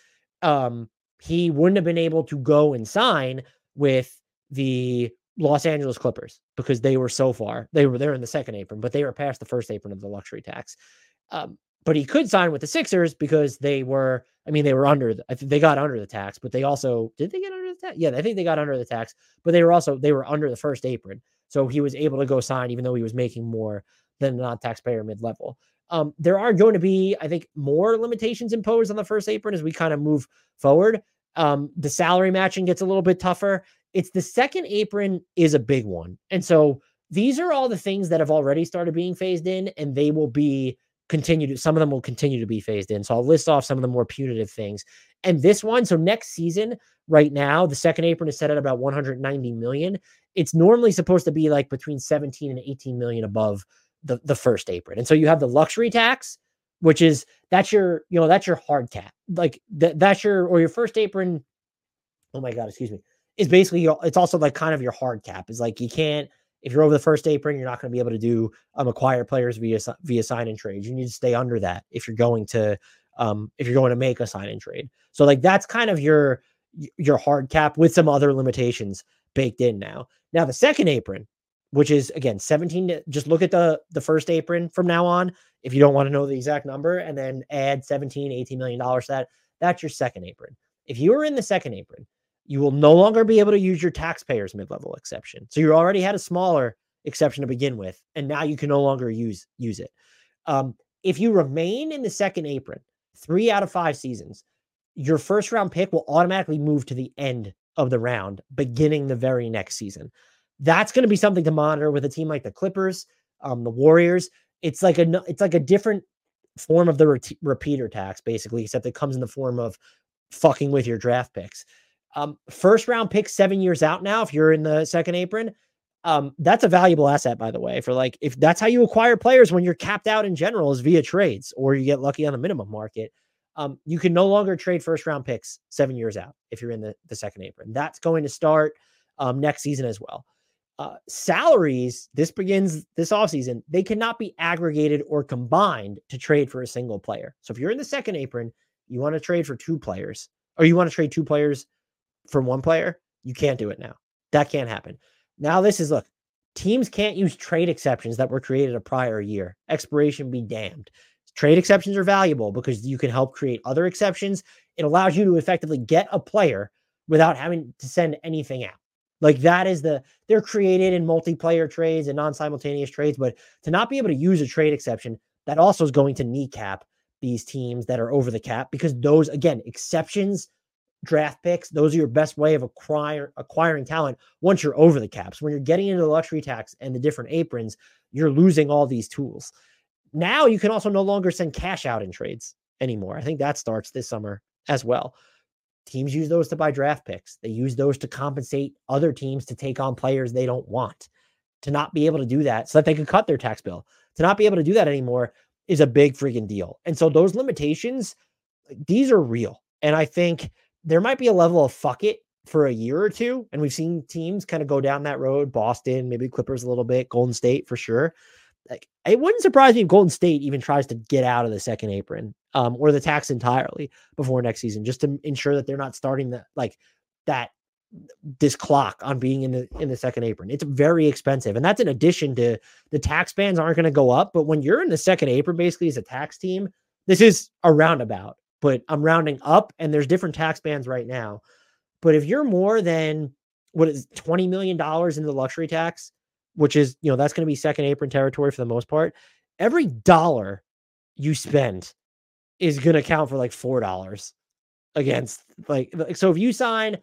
Um, he wouldn't have been able to go and sign with the Los Angeles Clippers because they were so far. They were there in the second apron, but they were past the first apron of the luxury tax. Um, but he could sign with the Sixers because they were, I mean, they were under, the, they got under the tax, but they also, did they get under the tax? Yeah, I think they got under the tax, but they were also, they were under the first apron. So he was able to go sign, even though he was making more than non taxpayer mid level. Um, there are going to be, I think, more limitations imposed on the first apron as we kind of move forward. Um, the salary matching gets a little bit tougher. It's the second apron is a big one. And so these are all the things that have already started being phased in, and they will be continued. Some of them will continue to be phased in. So I'll list off some of the more punitive things. And this one, so next season, right now, the second apron is set at about 190 million. It's normally supposed to be like between 17 and 18 million above the, the first apron. And so you have the luxury tax, which is that's your, you know, that's your hard cap. Like that that's your or your first apron. Oh my god, excuse me. Is basically your, it's also like kind of your hard cap. Is like you can't If you're over the first apron, you're not going to be able to do um, acquire players via via sign and trade. You need to stay under that if you're going to um, if you're going to make a sign and trade. So like that's kind of your your hard cap with some other limitations baked in now. Now the second apron, which is again 17 just look at the the first apron from now on if you don't want to know the exact number and then add 17 18 million dollars that that's your second apron. If you are in the second apron, you will no longer be able to use your taxpayers mid-level exception. So you already had a smaller exception to begin with and now you can no longer use use it. Um, if you remain in the second apron, 3 out of 5 seasons, your first round pick will automatically move to the end of the round, beginning the very next season. That's going to be something to monitor with a team like the Clippers, um, the Warriors. It's like a it's like a different form of the re- repeater tax, basically, except it comes in the form of fucking with your draft picks. Um, first round pick seven years out now, if you're in the second apron, um, that's a valuable asset, by the way. For like, if that's how you acquire players when you're capped out in general, is via trades or you get lucky on the minimum market um, you can no longer trade first round picks seven years out if you're in the, the second apron. That's going to start um, next season as well. Uh, salaries, this begins this offseason, they cannot be aggregated or combined to trade for a single player. So if you're in the second apron, you want to trade for two players, or you want to trade two players for one player, you can't do it now. That can't happen. Now, this is look, teams can't use trade exceptions that were created a prior year. Expiration be damned. Trade exceptions are valuable because you can help create other exceptions. It allows you to effectively get a player without having to send anything out. Like that is the they're created in multiplayer trades and non-simultaneous trades, but to not be able to use a trade exception, that also is going to kneecap these teams that are over the cap because those again exceptions draft picks those are your best way of acquire, acquiring talent once you're over the caps when you're getting into the luxury tax and the different aprons you're losing all these tools now you can also no longer send cash out in trades anymore. I think that starts this summer as well. Teams use those to buy draft picks. They use those to compensate other teams to take on players they don't want. To not be able to do that so that they can cut their tax bill. To not be able to do that anymore is a big freaking deal. And so those limitations, these are real. And I think there might be a level of fuck it for a year or two. And we've seen teams kind of go down that road. Boston, maybe Clippers a little bit, Golden State for sure like it wouldn't surprise me if Golden State even tries to get out of the second apron um, or the tax entirely before next season, just to ensure that they're not starting the like that this clock on being in the in the second apron. It's very expensive, and that's in addition to the tax bands aren't going to go up. But when you're in the second apron, basically as a tax team, this is a roundabout. But I'm rounding up, and there's different tax bands right now. But if you're more than what is twenty million dollars in the luxury tax, which is, you know, that's going to be second apron territory for the most part. Every dollar you spend is going to count for like $4 against like, so if you sign,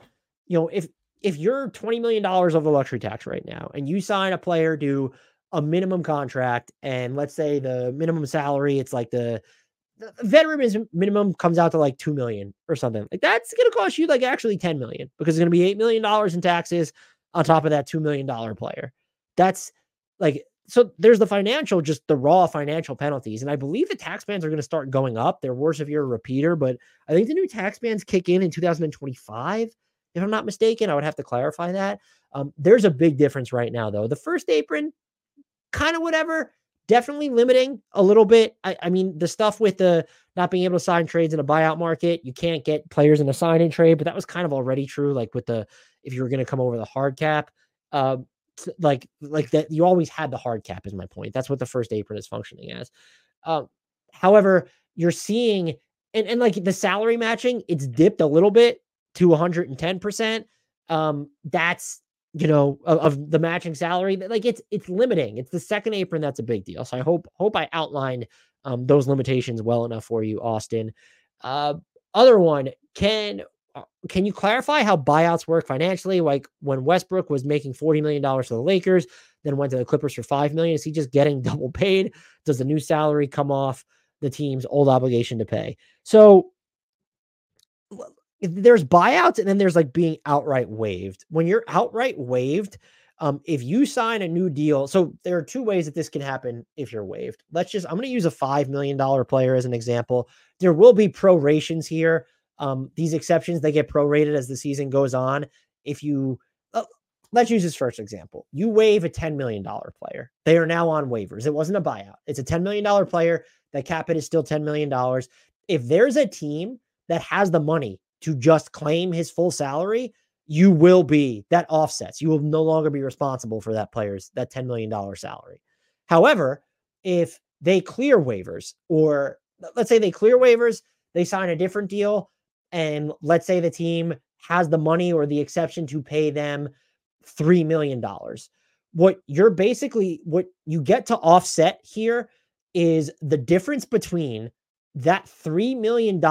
you know, if, if you're $20 million of the luxury tax right now and you sign a player to a minimum contract and let's say the minimum salary, it's like the, the veteran minimum comes out to like 2 million or something like that's going to cost you like actually 10 million because it's going to be $8 million in taxes on top of that $2 million player. That's like so there's the financial, just the raw financial penalties. And I believe the tax bands are going to start going up. They're worse if you're a repeater, but I think the new tax bands kick in in 2025. If I'm not mistaken, I would have to clarify that. Um, there's a big difference right now, though. The first apron, kind of whatever, definitely limiting a little bit. I, I, mean, the stuff with the not being able to sign trades in a buyout market, you can't get players in a sign in trade, but that was kind of already true. Like with the, if you were going to come over the hard cap, um, like like that you always had the hard cap is my point that's what the first apron is functioning as. Um however you're seeing and, and like the salary matching it's dipped a little bit to 110% um that's you know of, of, the matching salary like it's it's limiting it's the second apron that's a big deal so i hope hope i outlined um those limitations well enough for you austin. Uh other one can uh, can you clarify how buyouts work financially? Like when Westbrook was making $40 million for the Lakers, then went to the Clippers for 5 million. Is he just getting double paid? Does the new salary come off the team's old obligation to pay? So there's buyouts and then there's like being outright waived. When you're outright waived, um, if you sign a new deal, so there are two ways that this can happen if you're waived. Let's just, I'm going to use a $5 million player as an example. There will be prorations here um, these exceptions they get prorated as the season goes on. If you uh, let's use this first example. You waive a $10 million player. They are now on waivers. It wasn't a buyout. It's a $10 million player. That cap it is still $10 million. If there's a team that has the money to just claim his full salary, you will be that offsets. You will no longer be responsible for that player's that $10 million salary. However, if they clear waivers, or let's say they clear waivers, they sign a different deal, and let's say the team has the money or the exception to pay them $3 million. What you're basically, what you get to offset here is the difference between that $3 million,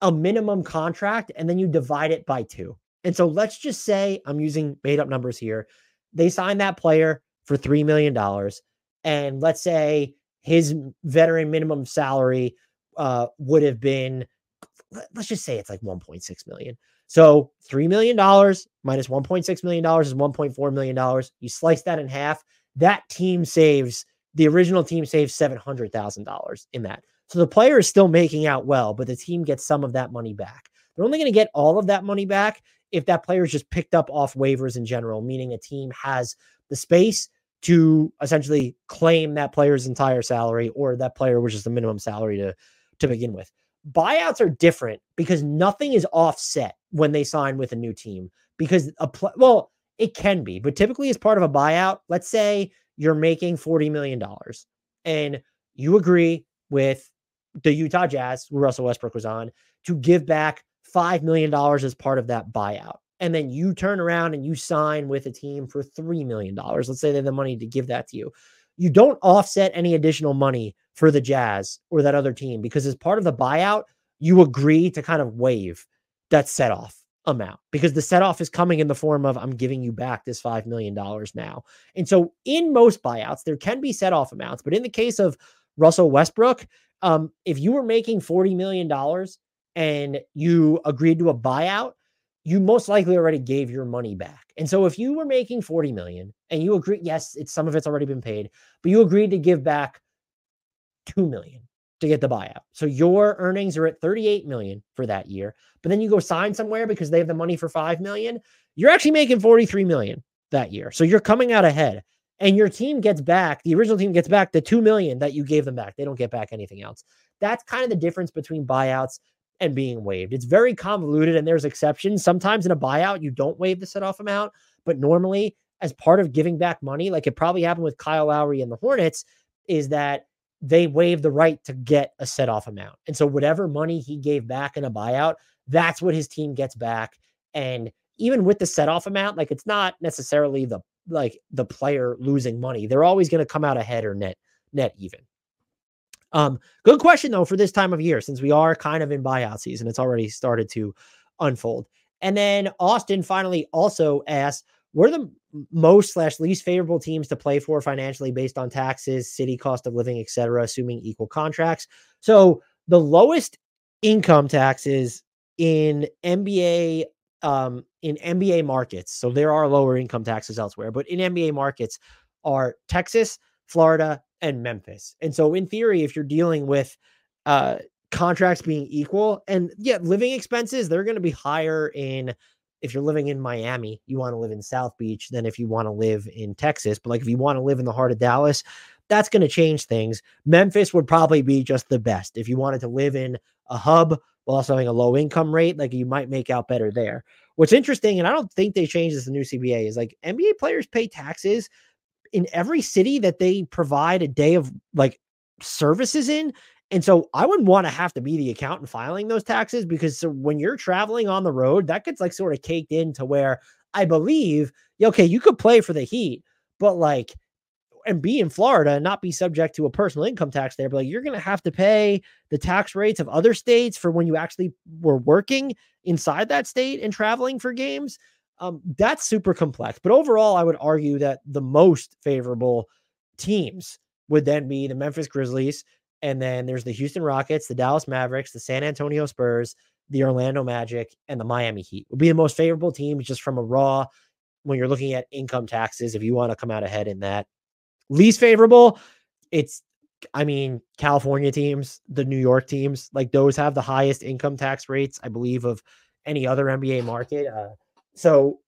a minimum contract, and then you divide it by two. And so let's just say I'm using made up numbers here. They signed that player for $3 million. And let's say his veteran minimum salary uh, would have been, let's just say it's like 1.6 million. So $3 million minus $1.6 million is $1.4 million. You slice that in half, that team saves, the original team saves $700,000 in that. So the player is still making out well, but the team gets some of that money back. They're only going to get all of that money back if that player is just picked up off waivers in general, meaning a team has the space to essentially claim that player's entire salary or that player which is the minimum salary to to begin with. Buyouts are different because nothing is offset when they sign with a new team because a pl- well, it can be, but typically as part of a buyout, let's say you're making 40 million dollars and you agree with the Utah Jazz, who Russell Westbrook was on, to give back $5 million as part of that buyout. And then you turn around and you sign with a team for $3 million. Let's say they have the money to give that to you. You don't offset any additional money for the Jazz or that other team because as part of the buyout, you agree to kind of waive that set off amount because the set off is coming in the form of I'm giving you back this $5 million now. And so in most buyouts, there can be set off amounts. But in the case of Russell Westbrook, um, if you were making $40 million and you agreed to a buyout, you most likely already gave your money back. And so if you were making 40 million and you agree, yes, it's some of it's already been paid, but you agreed to give back 2 million to get the buyout. So your earnings are at 38 million for that year, but then you go sign somewhere because they have the money for 5 million, you're actually making 43 million that year. So you're coming out ahead and your team gets back, the original team gets back the 2 million that you gave them back. They don't get back anything else. That's kind of the difference between buyouts and being waived. It's very convoluted and there's exceptions. Sometimes in a buyout, you don't waive the set off amount, but normally, as part of giving back money, like it probably happened with Kyle Lowry and the Hornets, is that they waive the right to get a set off amount. And so, whatever money he gave back in a buyout, that's what his team gets back. And even with the set off amount, like it's not necessarily the like the player losing money. They're always going to come out ahead or net net even. Um, good question though for this time of year, since we are kind of in buyout season. It's already started to unfold. And then Austin finally also asked, what are the most slash least favorable teams to play for financially based on taxes, city cost of living, etc., assuming equal contracts? So the lowest income taxes in NBA um in NBA markets. So there are lower income taxes elsewhere, but in NBA markets are Texas, Florida, and Memphis. And so, in theory, if you're dealing with uh, contracts being equal, and yeah, living expenses, they're going to be higher in. If you're living in Miami, you want to live in South Beach than if you want to live in Texas. But like if you want to live in the heart of Dallas, that's going to change things. Memphis would probably be just the best. If you wanted to live in a hub while also having a low income rate, like you might make out better there. What's interesting, and I don't think they changed this in the new CBA, is like NBA players pay taxes in every city that they provide a day of like services in. And so I wouldn't want to have to be the accountant filing those taxes because so when you're traveling on the road, that gets like sort of caked into where I believe, okay, you could play for the Heat, but like, and be in Florida and not be subject to a personal income tax there, but like you're going to have to pay the tax rates of other states for when you actually were working inside that state and traveling for games. Um, that's super complex. But overall, I would argue that the most favorable teams would then be the Memphis Grizzlies. And then there's the Houston Rockets, the Dallas Mavericks, the San Antonio Spurs, the Orlando Magic, and the Miami Heat would be the most favorable teams just from a raw when you're looking at income taxes, if you want to come out ahead in that. Least favorable, it's I mean, California teams, the New York teams, like those have the highest income tax rates, I believe, of any other NBA market. Uh, so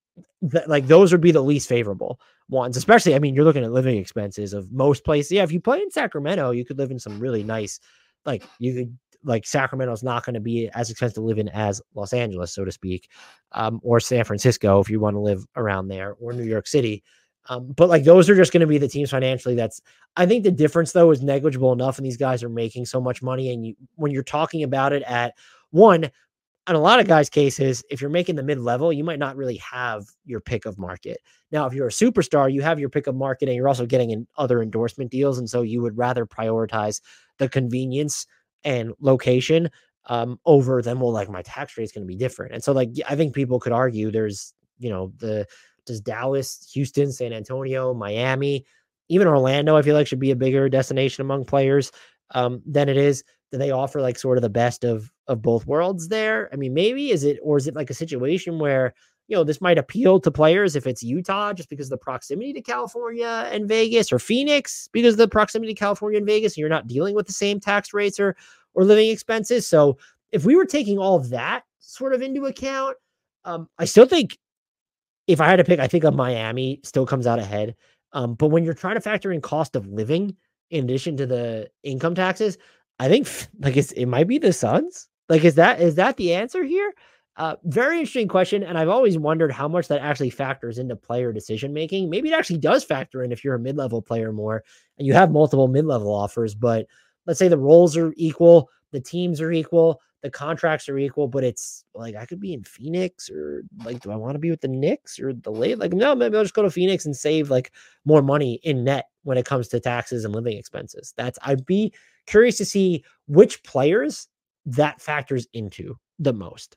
th- like those would be the least favorable ones, especially. I mean, you're looking at living expenses of most places. Yeah, if you play in Sacramento, you could live in some really nice, like you could like Sacramento's not going to be as expensive to live in as Los Angeles, so to speak, um, or San Francisco if you want to live around there, or New York City. Um, but like those are just going to be the teams financially. That's I think the difference though is negligible enough, and these guys are making so much money. And you when you're talking about it at one, in a lot of guys' cases, if you're making the mid level, you might not really have your pick of market. Now, if you're a superstar, you have your pick of market, and you're also getting in other endorsement deals, and so you would rather prioritize the convenience and location um, over them. Well, like my tax rate is going to be different, and so like I think people could argue there's you know the does Dallas, Houston, San Antonio, Miami, even Orlando, I feel like should be a bigger destination among players um, than it is. Do they offer like sort of the best of of both worlds there? I mean, maybe is it or is it like a situation where you know this might appeal to players if it's Utah just because of the proximity to California and Vegas, or Phoenix because of the proximity to California and Vegas, and you're not dealing with the same tax rates or or living expenses. So if we were taking all of that sort of into account, um, I still think if I had to pick, I think a Miami still comes out ahead. Um, but when you're trying to factor in cost of living in addition to the income taxes, I think like it's, it might be the Suns. Like, is that is that the answer here? Uh, very interesting question, and I've always wondered how much that actually factors into player decision making. Maybe it actually does factor in if you're a mid level player more and you have multiple mid level offers. But let's say the roles are equal, the teams are equal, the contracts are equal, but it's like I could be in Phoenix or like, do I want to be with the Knicks or the late? Like, no, maybe I'll just go to Phoenix and save like more money in net when it comes to taxes and living expenses. That's I'd be curious to see which players that factors into the most.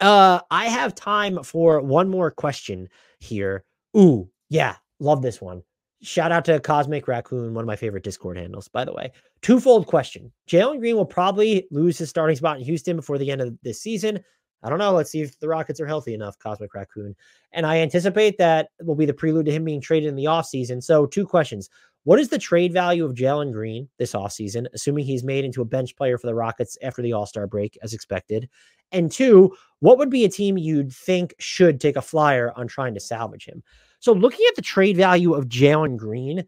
Uh, I have time for one more question here. Ooh, yeah, love this one. Shout out to Cosmic Raccoon, one of my favorite Discord handles, by the way. Twofold question. Jalen Green will probably lose his starting spot in Houston before the end of this season. I don't know. Let's see if the Rockets are healthy enough, Cosmic Raccoon. And I anticipate that will be the prelude to him being traded in the offseason. So, two questions. What is the trade value of Jalen Green this offseason, assuming he's made into a bench player for the Rockets after the All Star break, as expected? And two, what would be a team you'd think should take a flyer on trying to salvage him? So, looking at the trade value of Jalen Green,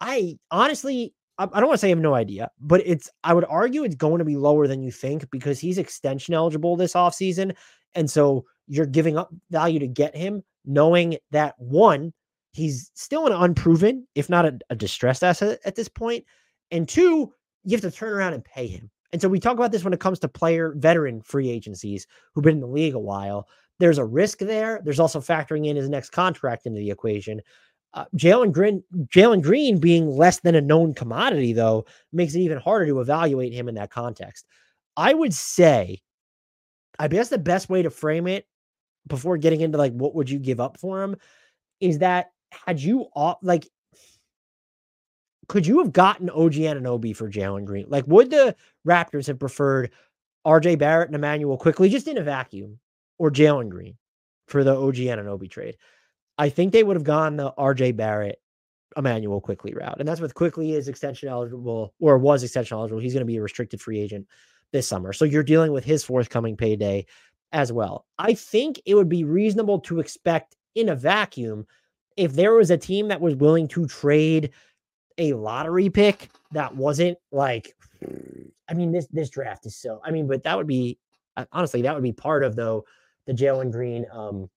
I honestly, I don't want to say I have no idea, but it's, I would argue it's going to be lower than you think because he's extension eligible this offseason. And so you're giving up value to get him, knowing that one, he's still an unproven, if not a, a distressed asset at this point. And two, you have to turn around and pay him. And so we talk about this when it comes to player veteran free agencies who've been in the league a while. There's a risk there. There's also factoring in his next contract into the equation. Uh, Jalen Green, Jalen Green being less than a known commodity, though, makes it even harder to evaluate him in that context. I would say, I guess the best way to frame it before getting into like what would you give up for him is that had you like could you have gotten OG Anunoby for Jalen Green? Like, would the Raptors have preferred RJ Barrett and Immanuel Quickley just in a vacuum or Jalen Green for the OG Anunoby trade? I think they would have gone the RJ Barrett, Immanuel Quickley route. And that's what Quickley is extension eligible or was extension eligible. He's going to be a restricted free agent this summer. So you're dealing with his forthcoming payday as well. I think it would be reasonable to expect in a vacuum if there was a team that was willing to trade a lottery pick that wasn't like I mean this this draft is so I mean but that would be honestly that would be part of though the Jalen Green um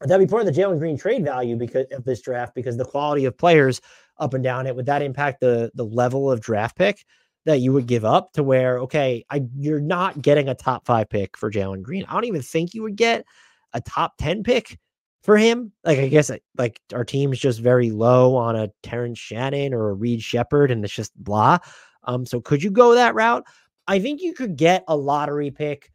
That'd be part of the Jalen Green trade value because of this draft, because the quality of players up and down it. Would that impact the the level of draft pick that you would give up to where, okay, I you're not getting a top five pick for Jalen Green. I don't even think you would get a top 10 pick for him. Like, I guess like our team's just very low on a Terrence Shannon or a Reed Sheppard, and it's just blah. Um, so could you go that route? I think you could get a lottery pick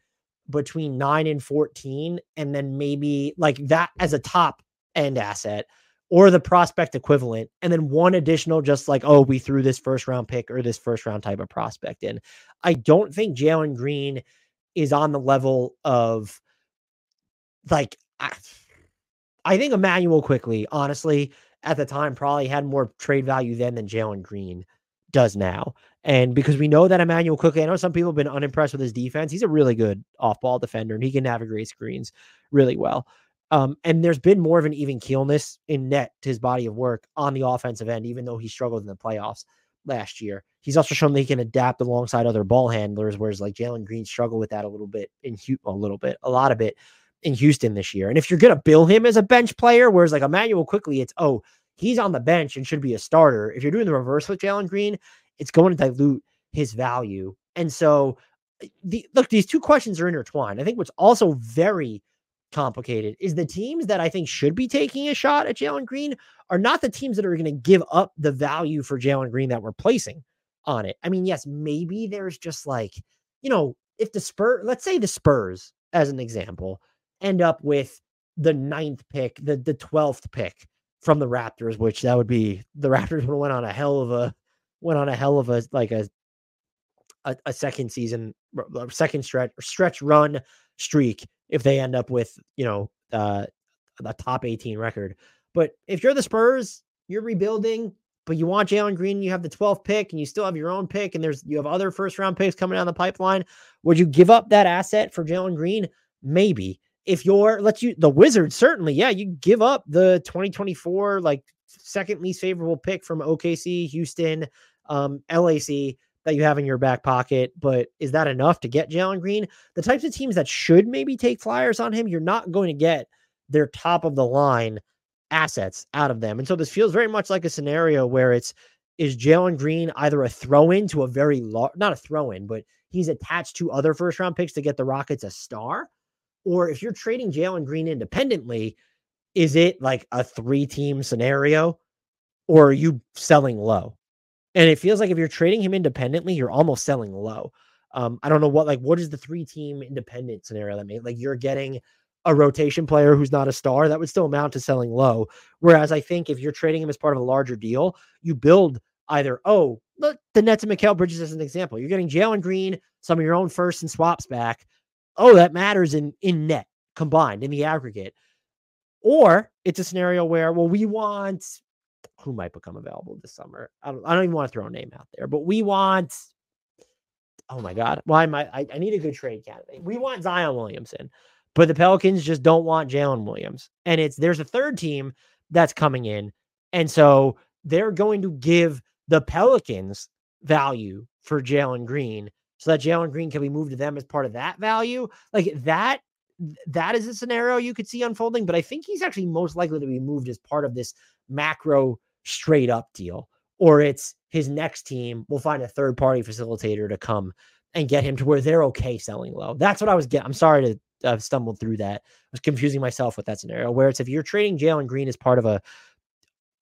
between nine and 14, and then maybe like that as a top end asset or the prospect equivalent, and then one additional, just like, oh, we threw this first round pick or this first round type of prospect in. I don't think Jalen Green is on the level of like, I, I think Immanuel Quickley, honestly, at the time probably had more trade value then than Jalen Green does now. And because we know that Immanuel Quickley, I know some people have been unimpressed with his defense. He's a really good off ball defender and he can navigate screens really well. Um, and there's been more of an even keelness in net to his body of work on the offensive end, even though he struggled in the playoffs last year. He's also shown that he can adapt alongside other ball handlers, whereas like Jalen Green struggled with that a little bit in a little bit, a lot of it in Houston this year. And if you're gonna bill him as a bench player, whereas like Immanuel Quickley, it's oh, he's on the bench and should be a starter. If you're doing the reverse with Jalen Green, it's going to dilute his value. And so eh, the look, these two questions are intertwined. I think what's also very complicated is the teams that I think should be taking a shot at Jalen Green are not the teams that are going to give up the value for Jalen Green that we're placing on it. I mean, yes, maybe there's just like, you know, if the Spurs, let's say the Spurs, as an example, end up with the ninth pick, the the twelfth pick from the Raptors, which that would be the Raptors would went on a hell of a went on a hell of a like a a, a second season, second stretch stretch run streak if they end up with you know uh, a top 18 record. But if you're the Spurs, you're rebuilding, but you want Jalen Green, you have the 12th pick, and you still have your own pick, and there's you have other first round picks coming down the pipeline. Would you give up that asset for Jalen Green? Maybe. If you're let's you the Wizards, certainly, yeah, you give up the 2024 like second least favorable pick from OKC, Houston, um, LAC that you have in your back pocket. But is that enough to get Jalen Green? The types of teams that should maybe take flyers on him, you're not going to get their top of the line assets out of them. And so this feels very much like a scenario where it's is Jalen Green either a throw in to a very large, not a throw in, but he's attached to other first round picks to get the Rockets a star? Or if you're trading Jalen Green independently, is it like a three team scenario or are you selling low? And it feels like if you're trading him independently, you're almost selling low. Um, I don't know what like what is the three team independent scenario that made like you're getting a rotation player who's not a star that would still amount to selling low. Whereas I think if you're trading him as part of a larger deal, you build either oh look the Nets and Mikal Bridges as an example. You're getting Jalen Green, some of your own first and swaps back. Oh, that matters in in net combined in the aggregate. Or it's a scenario where well we want who might become available this summer. I don't, I don't even want to throw a name out there, but we want. Oh my God, why am I, I? I need a good trade candidate. We want Zion Williamson, but the Pelicans just don't want Jalen Williams, and it's there's a third team that's coming in, and so they're going to give the Pelicans value for Jalen Green, so that Jalen Green can be moved to them as part of that value. Like that that is a scenario you could see unfolding, but I think he's actually most likely to be moved as part of this macro straight up deal, or it's his next team will find a third party facilitator to come and get him to where they're okay selling low. That's what I was getting. I'm sorry to have stumbled through that. I was confusing myself with that scenario where it's if you're trading Jalen Green as part of a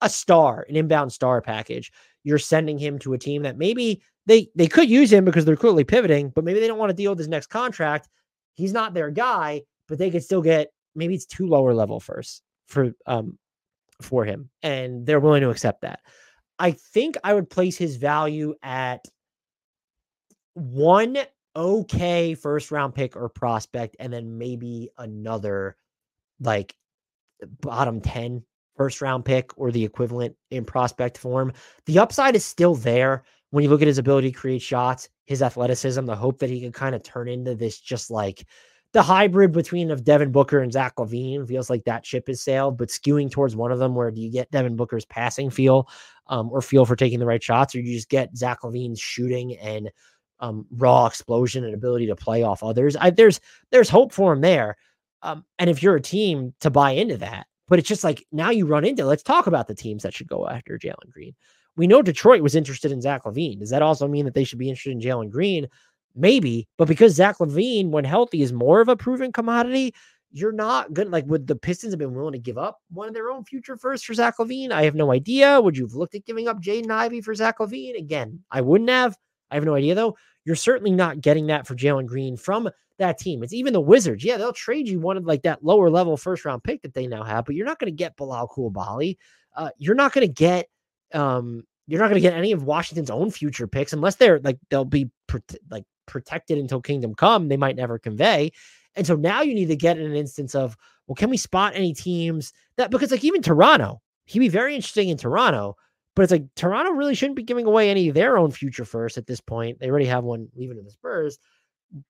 a star, an inbound star package, you're sending him to a team that maybe they they could use him because they're clearly pivoting, but maybe they don't want to deal with his next contract. He's not their guy, but they could still get maybe it's two lower level first for um for him, and they're willing to accept that. I think I would place his value at one okay first round pick or prospect, and then maybe another like bottom 10 first round pick or the equivalent in prospect form. The upside is still there when you look at his ability to create shots, his athleticism, the hope that he could kind of turn into this just like the hybrid between of Devin Booker and Zach LaVine feels like that ship is sailed, but skewing towards one of them, where do you get Devin Booker's passing feel um, or feel for taking the right shots, or you just get Zach LaVine's shooting and um, raw explosion and ability to play off others? I, there's there's hope for him there. Um, and if you're a team to buy into that, but it's just like now you run into let's talk about the teams that should go after Jalen Green. We know Detroit was interested in Zach LaVine. Does that also mean that they should be interested in Jalen Green? Maybe, but because Zach LaVine, when healthy, is more of a proven commodity, you're not good. Like, would the Pistons have been willing to give up one of their own future first for Zach LaVine? I have no idea. Would you have looked at giving up Jaden Ivey for Zach LaVine? Again, I wouldn't have. I have no idea though. You're certainly not getting that for Jalen Green from that team. It's even the Wizards. Yeah, they'll trade you one of like that lower level first round pick that they now have, but you're not going to get Bilal Coulibaly. Uh, you're not going to get um, you're not going to get any of Washington's own future picks unless they're like they'll be like protected until kingdom come. They might never convey. And so now you need to get an instance of, well, can we spot any teams that because like even Toronto, he'd be very interesting in Toronto, but it's like Toronto really shouldn't be giving away any of their own future first at this point. They already have one leaving to the Spurs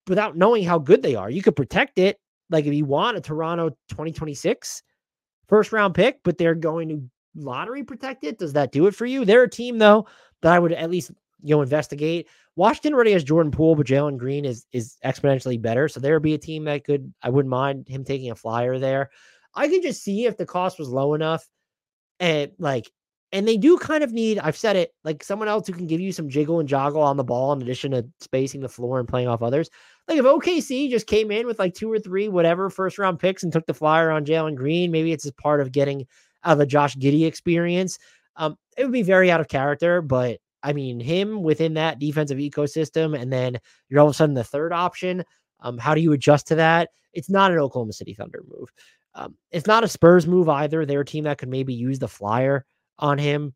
without knowing how good they are. You could protect it. Like if you want a Toronto 2026 first round pick, but they're going to lottery protected? does that do it for you? They're a team though that I would at least you know investigate. Washington already has Jordan Poole, but Jalen Green is is exponentially better. So there would be a team that could I wouldn't mind him taking a flyer there. I could just see if the cost was low enough and like and they do kind of need, I've said it, like someone else who can give you some jiggle and joggle on the ball in addition to spacing the floor and playing off others. Like if OKC just came in with like two or three, whatever first round picks and took the flyer on Jalen Green, maybe it's as part of getting of the Josh Giddey experience. Um, it would be very out of character, but I mean, him within that defensive ecosystem, and then you're all of a sudden the third option. Um, how do you adjust to that? It's not an Oklahoma City Thunder move. Um, it's not a Spurs move either. They're a team that could maybe use the flyer on him.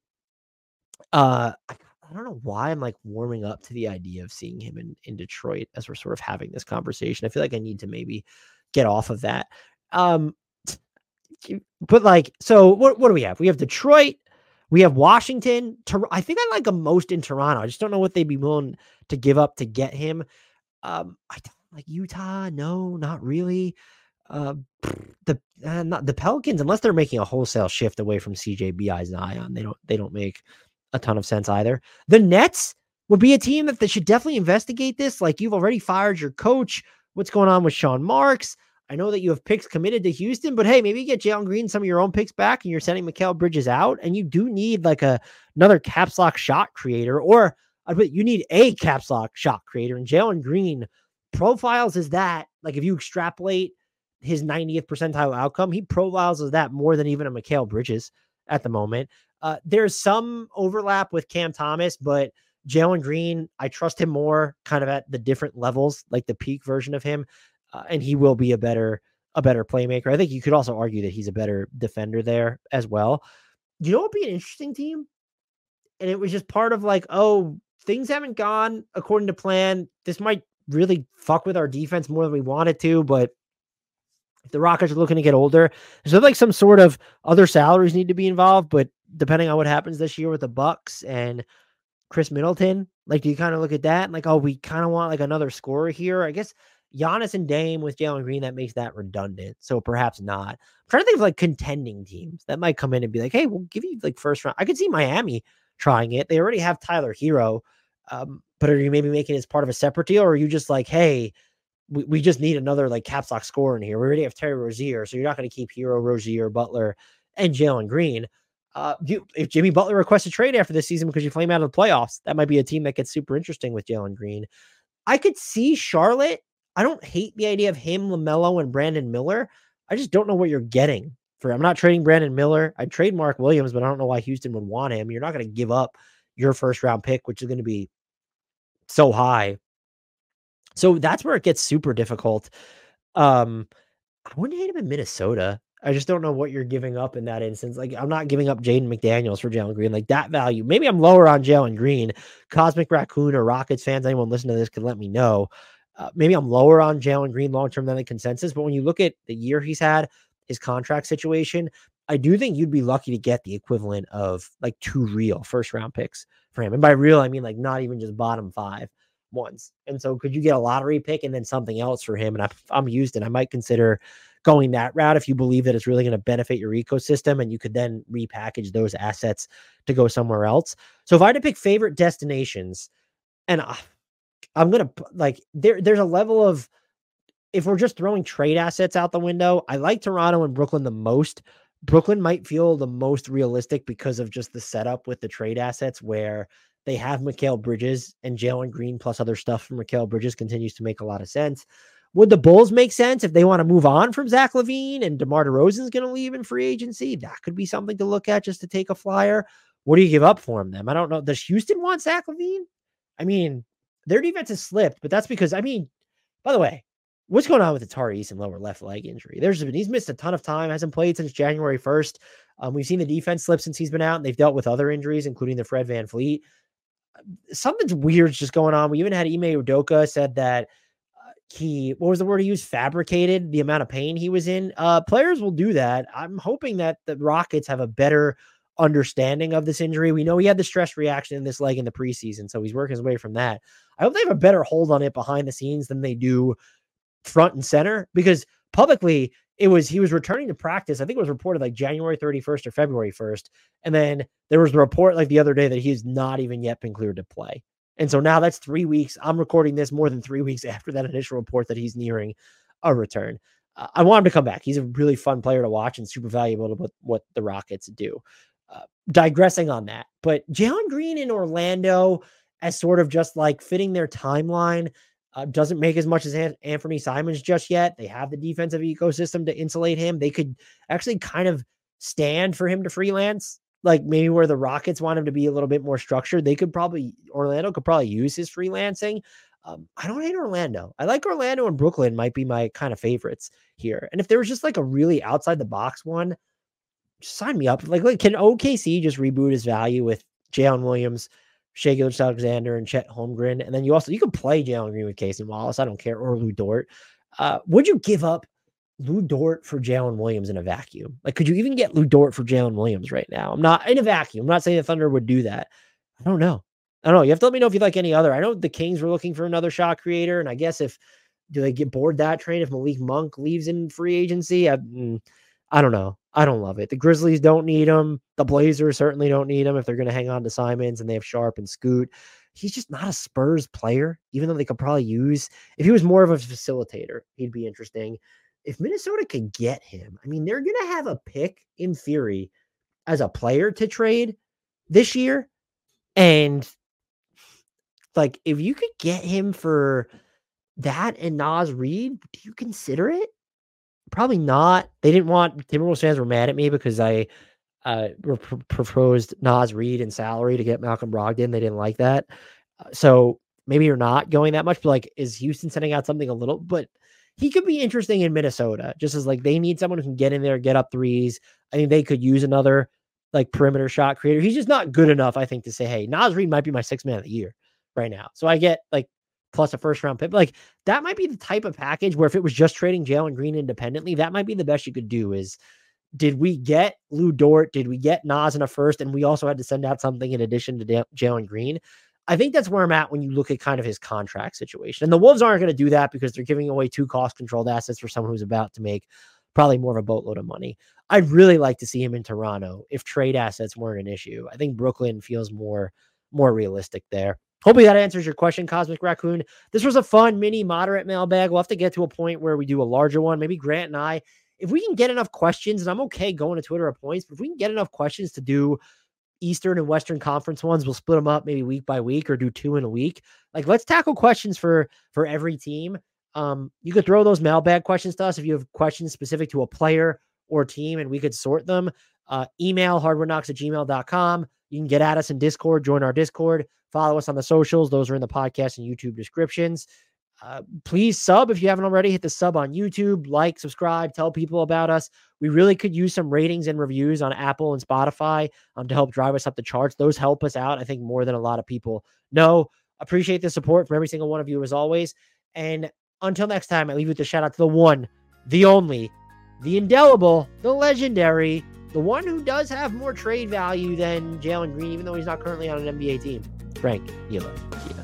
Uh, I, I don't know why I'm like warming up to the idea of seeing him in, in Detroit as we're sort of having this conversation. I feel like I need to maybe get off of that. Um, but like, so what, what do we have? We have Detroit, we have Washington. Tor- I think I like him most in Toronto. I just don't know what they'd be willing to give up to get him. Um, I don't like Utah. No, not really. Uh, the uh, not the Pelicans, unless they're making a wholesale shift away from CJ Zion, they don't they don't make a ton of sense either. The Nets would be a team that they should definitely investigate this. Like you've already fired your coach. What's going on with Sean Marks? I know that you have picks committed to Houston, but hey, maybe you get Jalen Green some of your own picks back, and you're sending Mikal Bridges out, and you do need like a another caps lock shot creator, or you need a caps lock shot creator, and Jalen Green profiles is that like if you extrapolate his 90th percentile outcome, he profiles as that more than even a Mikal Bridges at the moment. Uh, there's some overlap with Cam Thomas, but Jalen Green, I trust him more kind of at the different levels, like the peak version of him. Uh, and he will be a better a better playmaker. I think you could also argue that he's a better defender there as well. You know would be an interesting team? And it was just part of like, oh, things haven't gone according to plan. This might really fuck with our defense more than we wanted to, but the Rockets are looking to get older, there's like some sort of other salaries need to be involved. But depending on what happens this year with the Bucks and Khris Middleton, like do you kind of look at that and like, oh, we kind of want like another scorer here? I guess Giannis and Dame with Jalen Green, that makes that redundant. So perhaps not. I'm trying to think of like contending teams that might come in and be like, hey, we'll give you like first round. I could see Miami trying it. They already have Tyler Herro. Um, but are you maybe making it as part of a separate deal, or are you just like, hey, we, we just need another like caps lock score in here. We already have Terry Rozier, so you're not going to keep Herro, Rozier, Butler, and Jalen Green. Uh, you, if Jimmy Butler requests a trade after this season because you flame out of the playoffs, that might be a team that gets super interesting with Jalen Green. I could see Charlotte. I don't hate the idea of him, LaMelo, and Brandon Miller. I just don't know what you're getting for. I'm not trading Brandon Miller. I'd trade Mark Williams, but I don't know why Houston would want him. You're not going to give up your first round pick, which is going to be so high so that's where it gets super difficult. Um, I wouldn't hate him in Minnesota. I just don't know what you're giving up in that instance. Like, I'm not giving up Jaden McDaniels for Jalen Green. Like that value. Maybe I'm lower on Jalen Green. Cosmic Raccoon or Rockets fans, anyone listening to this can let me know. Uh, maybe I'm lower on Jalen Green long term than the consensus. But when you look at the year he's had, his contract situation, I do think you'd be lucky to get the equivalent of like two real first round picks for him. And by real, I mean like not even just bottom five ones. And so could you get a lottery pick and then something else for him? And I, I'm used, and I might consider going that route if you believe that it's really going to benefit your ecosystem and you could then repackage those assets to go somewhere else. So if I had to pick favorite destinations and I, I'm to like there there's a level of if we're just throwing trade assets out the window, I like Toronto and Brooklyn the most. Brooklyn might feel the most realistic because of just the setup with the trade assets where they have Mikal Bridges and Jalen Green plus other stuff from Mikal Bridges continues to make a lot of sense. Would the Bulls make sense if they want to move on from Zach LaVine and DeMar DeRozan is going to leave in free agency? That could be something to look at just to take a flyer. What do you give up for him then? I don't know. Does Houston want Zach LaVine? I mean, their defense has slipped, but that's because I mean, by the way, what's going on with the Tari Eason lower left leg injury? There's been he's missed a ton of time, hasn't played since January 1st. Um, we've seen the defense slip since he's been out, and they've dealt with other injuries, including the Fred VanVleet. Something's weird's just going on. We even had Ime Udoka said that uh, he what was the word he used? Fabricated the amount of pain he was in. Uh, players will do that. I'm hoping that the Rockets have a better understanding of this injury. We know he had the stress reaction in this leg in the preseason, so he's working his way from that. I hope they have a better hold on it behind the scenes than they do front and center because publicly it was he was returning to practice. I think it was reported like January 31st or February 1st. And then there was a report like the other day that he's not even yet been cleared to play. And so now that's three weeks. I'm recording this more than three weeks after that initial report that he's nearing a return. I want him to come back. He's a really fun player to watch and super valuable to what, what the Rockets do. Uh, digressing on that, but Jalen Green in Orlando as sort of just like fitting their timeline uh, doesn't make as much as Anfernee Simons just yet. They have the defensive ecosystem to insulate him. They could actually kind of stand for him to freelance, like maybe where the Rockets want him to be a little bit more structured. They could probably Orlando could probably use his freelancing. Um, I don't hate Orlando. I like Orlando and Brooklyn might be my kind of favorites here. And if there was just like a really outside the box one, sign me up. Like, like can OKC just reboot his value with Jalen Williams? Shai Gilgeous-Alexander and Chet Holmgren. And then you also you can play Jalen Green with Cason Wallace. I don't care, or Lu Dort. Uh, would you give up Lu Dort for Jalen Williams in a vacuum? Like, could you even get Lu Dort for Jalen Williams right now? I'm not in a vacuum. I'm not saying the Thunder would do that. I don't know. I don't know. You have to let me know if you like any other. I know the Kings were looking for another shot creator, and I guess if do they get bored that train if Malik Monk leaves in free agency? I, mm, I don't know. I don't love it. The Grizzlies don't need him. The Blazers certainly don't need him if they're going to hang on to Simons and they have Sharpe and Scoot. He's just not a Spurs player, even though they could probably use, if he was more of a facilitator, he'd be interesting. If Minnesota could get him, I mean, they're going to have a pick in theory as a player to trade this year. And like, if you could get him for that and Naz Reid, do you consider it? Probably not. They didn't want Timberwolves fans were mad at me because I uh pr- proposed Naz Reid and salary to get Malcolm Brogdon. They didn't like that. Uh, so maybe you're not going that much, but like, is Houston sending out something a little? But he could be interesting in Minnesota, just as like they need someone who can get in there, get up threes. I think they could use another like perimeter shot creator. He's just not good enough, I think, to say, hey, Naz Reid might be my sixth man of the year right now. So I get like plus a first round pick. Like that might be the type of package where if it was just trading Jalen Green independently, that might be the best you could do. Is did we get Lu Dort? Did we get Naz in a first? And we also had to send out something in addition to Jalen Green. I think that's where I'm at when you look at kind of his contract situation. And the Wolves aren't going to do that because they're giving away two cost controlled assets for someone who's about to make probably more of a boatload of money. I'd really like to see him in Toronto if trade assets weren't an issue. I think Brooklyn feels more more realistic there. Hopefully that answers your question, Cosmic Raccoon. This was a fun mini moderate mailbag. We'll have to get to a point where we do a larger one. Maybe Grant and I, if we can get enough questions, and I'm okay going to Twitter at points, but if we can get enough questions to do Eastern and Western Conference ones, we'll split them up maybe week by week or do two in a week. Like let's tackle questions for for every team. Um, you could throw those mailbag questions to us if you have questions specific to a player or team, and we could sort them. Uh, email hardwoodknocks at gmail.com. You can get at us in Discord, join our Discord. Follow us on the socials. Those are in the podcast and YouTube descriptions. Uh, please sub if you haven't already. Hit the sub on YouTube, like, subscribe, tell people about us. We really could use some ratings and reviews on Apple and Spotify um, to help drive us up the charts. Those help us out, I think, more than a lot of people know. Appreciate the support from every single one of you as always. And until next time, I leave you with a shout out to the one, the only, the indelible, the legendary, the one who does have more trade value than Jalen Green, even though he's not currently on an NBA team. Frank Ntilikina.